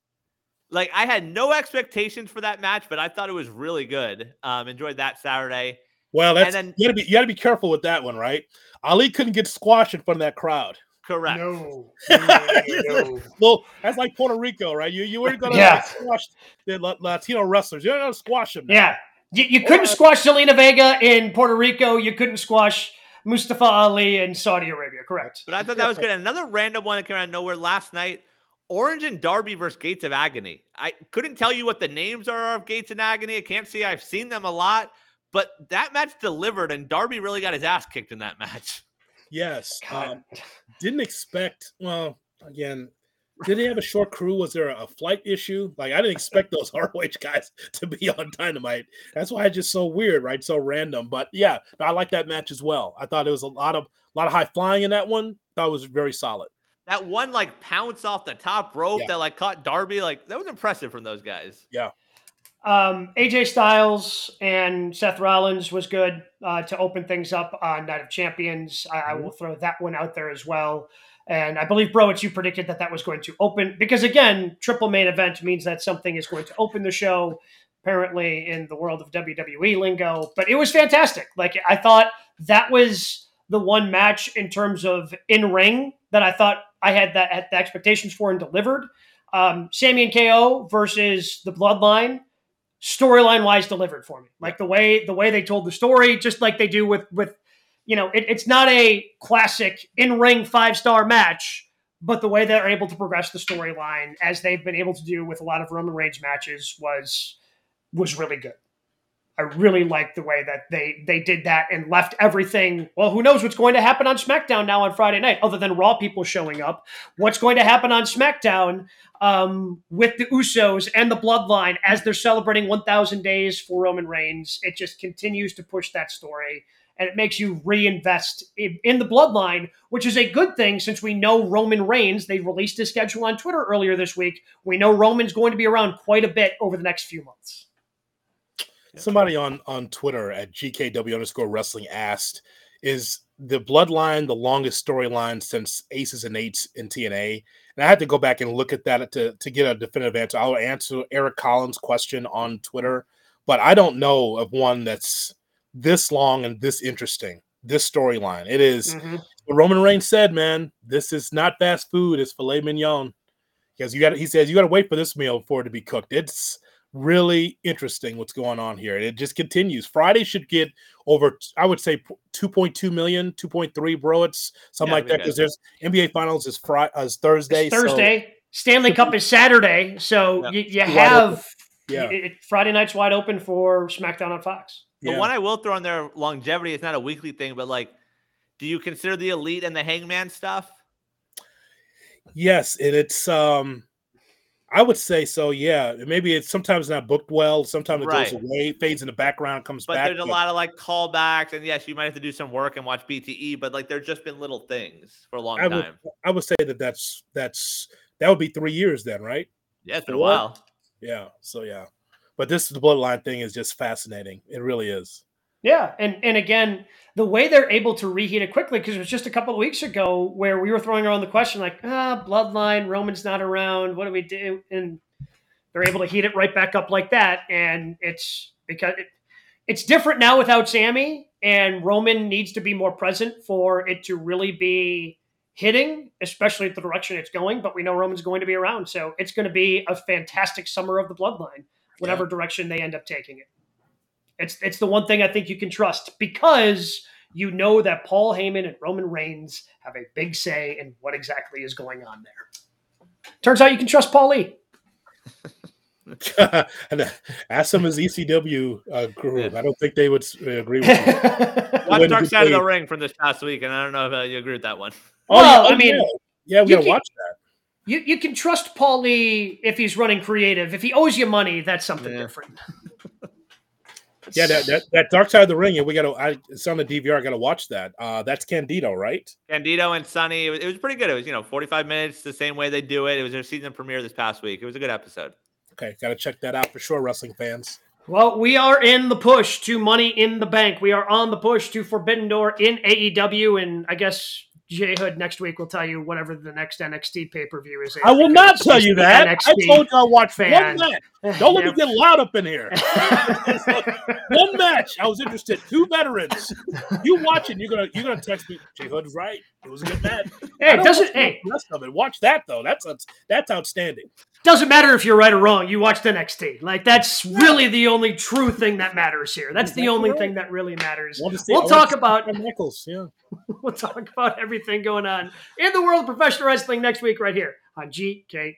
Like I had no expectations for that match, but I thought it was really good. Um, enjoyed that Saturday. Well, that's then- you gotta be you gotta be careful with that one, right? Ali couldn't get squashed in front of that crowd. Correct. No, no, no. Well, that's like Puerto Rico, right? You you were gonna Yeah. squash the Latino wrestlers. You're not gonna squash them. now. Yeah, you, you couldn't Or- squash Zelina Vega in Puerto Rico. You couldn't squash Mustafa Ali in Saudi Arabia. Correct. But I thought that was good. Another random one that came out of nowhere last night. Orange and Darby versus Gates of Agony. I couldn't tell you what the names are of Gates and Agony. I can't see. I've seen them a lot, but that match delivered, and Darby really got his ass kicked in that match. Yes. Um, didn't expect. Well, again, did they have a short crew? Was there a flight issue? Like I didn't expect those ROH guys to be on Dynamite. That's why it's just so weird, right? So random. But yeah, I like that match as well. I thought it was a lot of a lot of high flying in that one. Thought it was very solid. That one like pounce off the top rope Yeah. that like caught Darby, like that was impressive from those guys. Um, AJ Styles and Seth Rollins was good uh, to open things up on Night of Champions. I, I will throw that one out there as well. And I believe, bro, it's you predicted that that was going to open because again, triple main event means that something is going to open the show. Apparently, in the world of WWE lingo, but it was fantastic. Like I thought that was the one match in terms of in ring that I thought I had that had the expectations for and delivered. Um, Sammy and KO versus the Bloodline storyline wise delivered for me. Like the way the way they told the story, just like they do with with you know, it, it's not a classic in ring five star match, but the way they're able to progress the storyline as they've been able to do with a lot of Roman Reigns matches was was really good. I really liked the way that they they did that and left everything. Well, who knows what's going to happen on SmackDown now on Friday night, other than Raw people showing up. What's going to happen on SmackDown um, with the Usos and the Bloodline as they're celebrating 1,000 days for Roman Reigns? It just continues to push that story, and it makes you reinvest in, in, the bloodline, which is a good thing since we know Roman Reigns. They released his schedule on Twitter earlier this week. We know Roman's going to be around quite a bit over the next few months. Somebody on on Twitter at GKW underscore wrestling asked, "Is the bloodline the longest storyline since Aces and Eights in TNA?" And I had to go back and look at that to to get a definitive answer. I'll answer Eric Collins' question on Twitter, but I don't know of one that's this long and this interesting. This storyline, it is mm-hmm. what Roman Reigns said, man. This is not fast food; it's filet mignon. Because you got, he says, you got to wait for this meal for it to be cooked. It's really interesting what's going on here. It just continues. Friday should get over, I would say 2.2 million, 2.3, bro. It's something yeah, like that because there's NBA Finals is Friday, is Thursday. It's Thursday. So. Stanley Cup is Saturday. So yeah. you, you have yeah. It, Friday night's wide open for SmackDown on Fox. The one I will throw in there, longevity, is not a weekly thing, but like, do you consider the elite and the hangman stuff? Yes, and it's um I would say so. Yeah, maybe it's sometimes not booked well. Sometimes it right. goes away, fades in the background, comes but back. There's but there's a lot of like callbacks, and yes, you might have to do some work and watch BTE. But like, there's just been little things for a long I time. Would, I would say that that's that's that would be three years then, right? Yeah, it's been a while. Yeah. So yeah, but this the bloodline thing is just fascinating. It really is. Yeah, and and again, the way they're able to reheat it quickly because it was just a couple of weeks ago where we were throwing around the question like, ah, bloodline, Roman's not around, what do we do? And they're able to heat it right back up like that, and it's because it, it's different now without Sammy, and Roman needs to be more present for it to really be hitting, especially the direction it's going. But we know Roman's going to be around, so it's going to be a fantastic summer of the bloodline, whatever yeah. direction they end up taking it. It's it's the one thing I think you can trust because you know that Paul Heyman and Roman Reigns have a big say in what exactly is going on there. Turns out you can trust Paul Lee. Ask him his ECW uh, group. I don't think they would uh, agree with you. Watch Dark Side of the Ring from this past week, and I don't know if uh, you agree with that one. Oh, well, yeah, I mean, yeah, yeah we gotta can, watch that. You you can trust Paul Lee if he's running creative. If he owes you money, that's something yeah. different. Yeah, that, that, that, Dark Side of the Ring, and we got to. It's on the DVR. I got to watch that. Uh, that's Candido, right? Candido and Sunny. It was, it was, pretty good. It was you know 45 minutes, the same way they do it. It was their season premiere this past week. It was a good episode. Okay, got to check that out for sure, wrestling fans. Well, we are in the push to Money in the Bank. We are on the push to Forbidden Door in AEW, and I guess J Hood next week will tell you whatever the next NXT pay per view is. I will not tell you that. NXT I told you I watched fan. one match. Don't let me get loud up in here. one match. I was interested. Two veterans. You watching? You're gonna you're gonna text me. J Hood's right. It was a good match. Hey, doesn't hey rest of it. Watch that though. That's that's outstanding. Doesn't matter if you're right or wrong. You watched NXT. Like that's really the only true thing that matters here. That's the only thing that really matters. We'll talk about Nichols. Yeah. we'll talk about everything going on in the world of professional wrestling next week right here on GKW.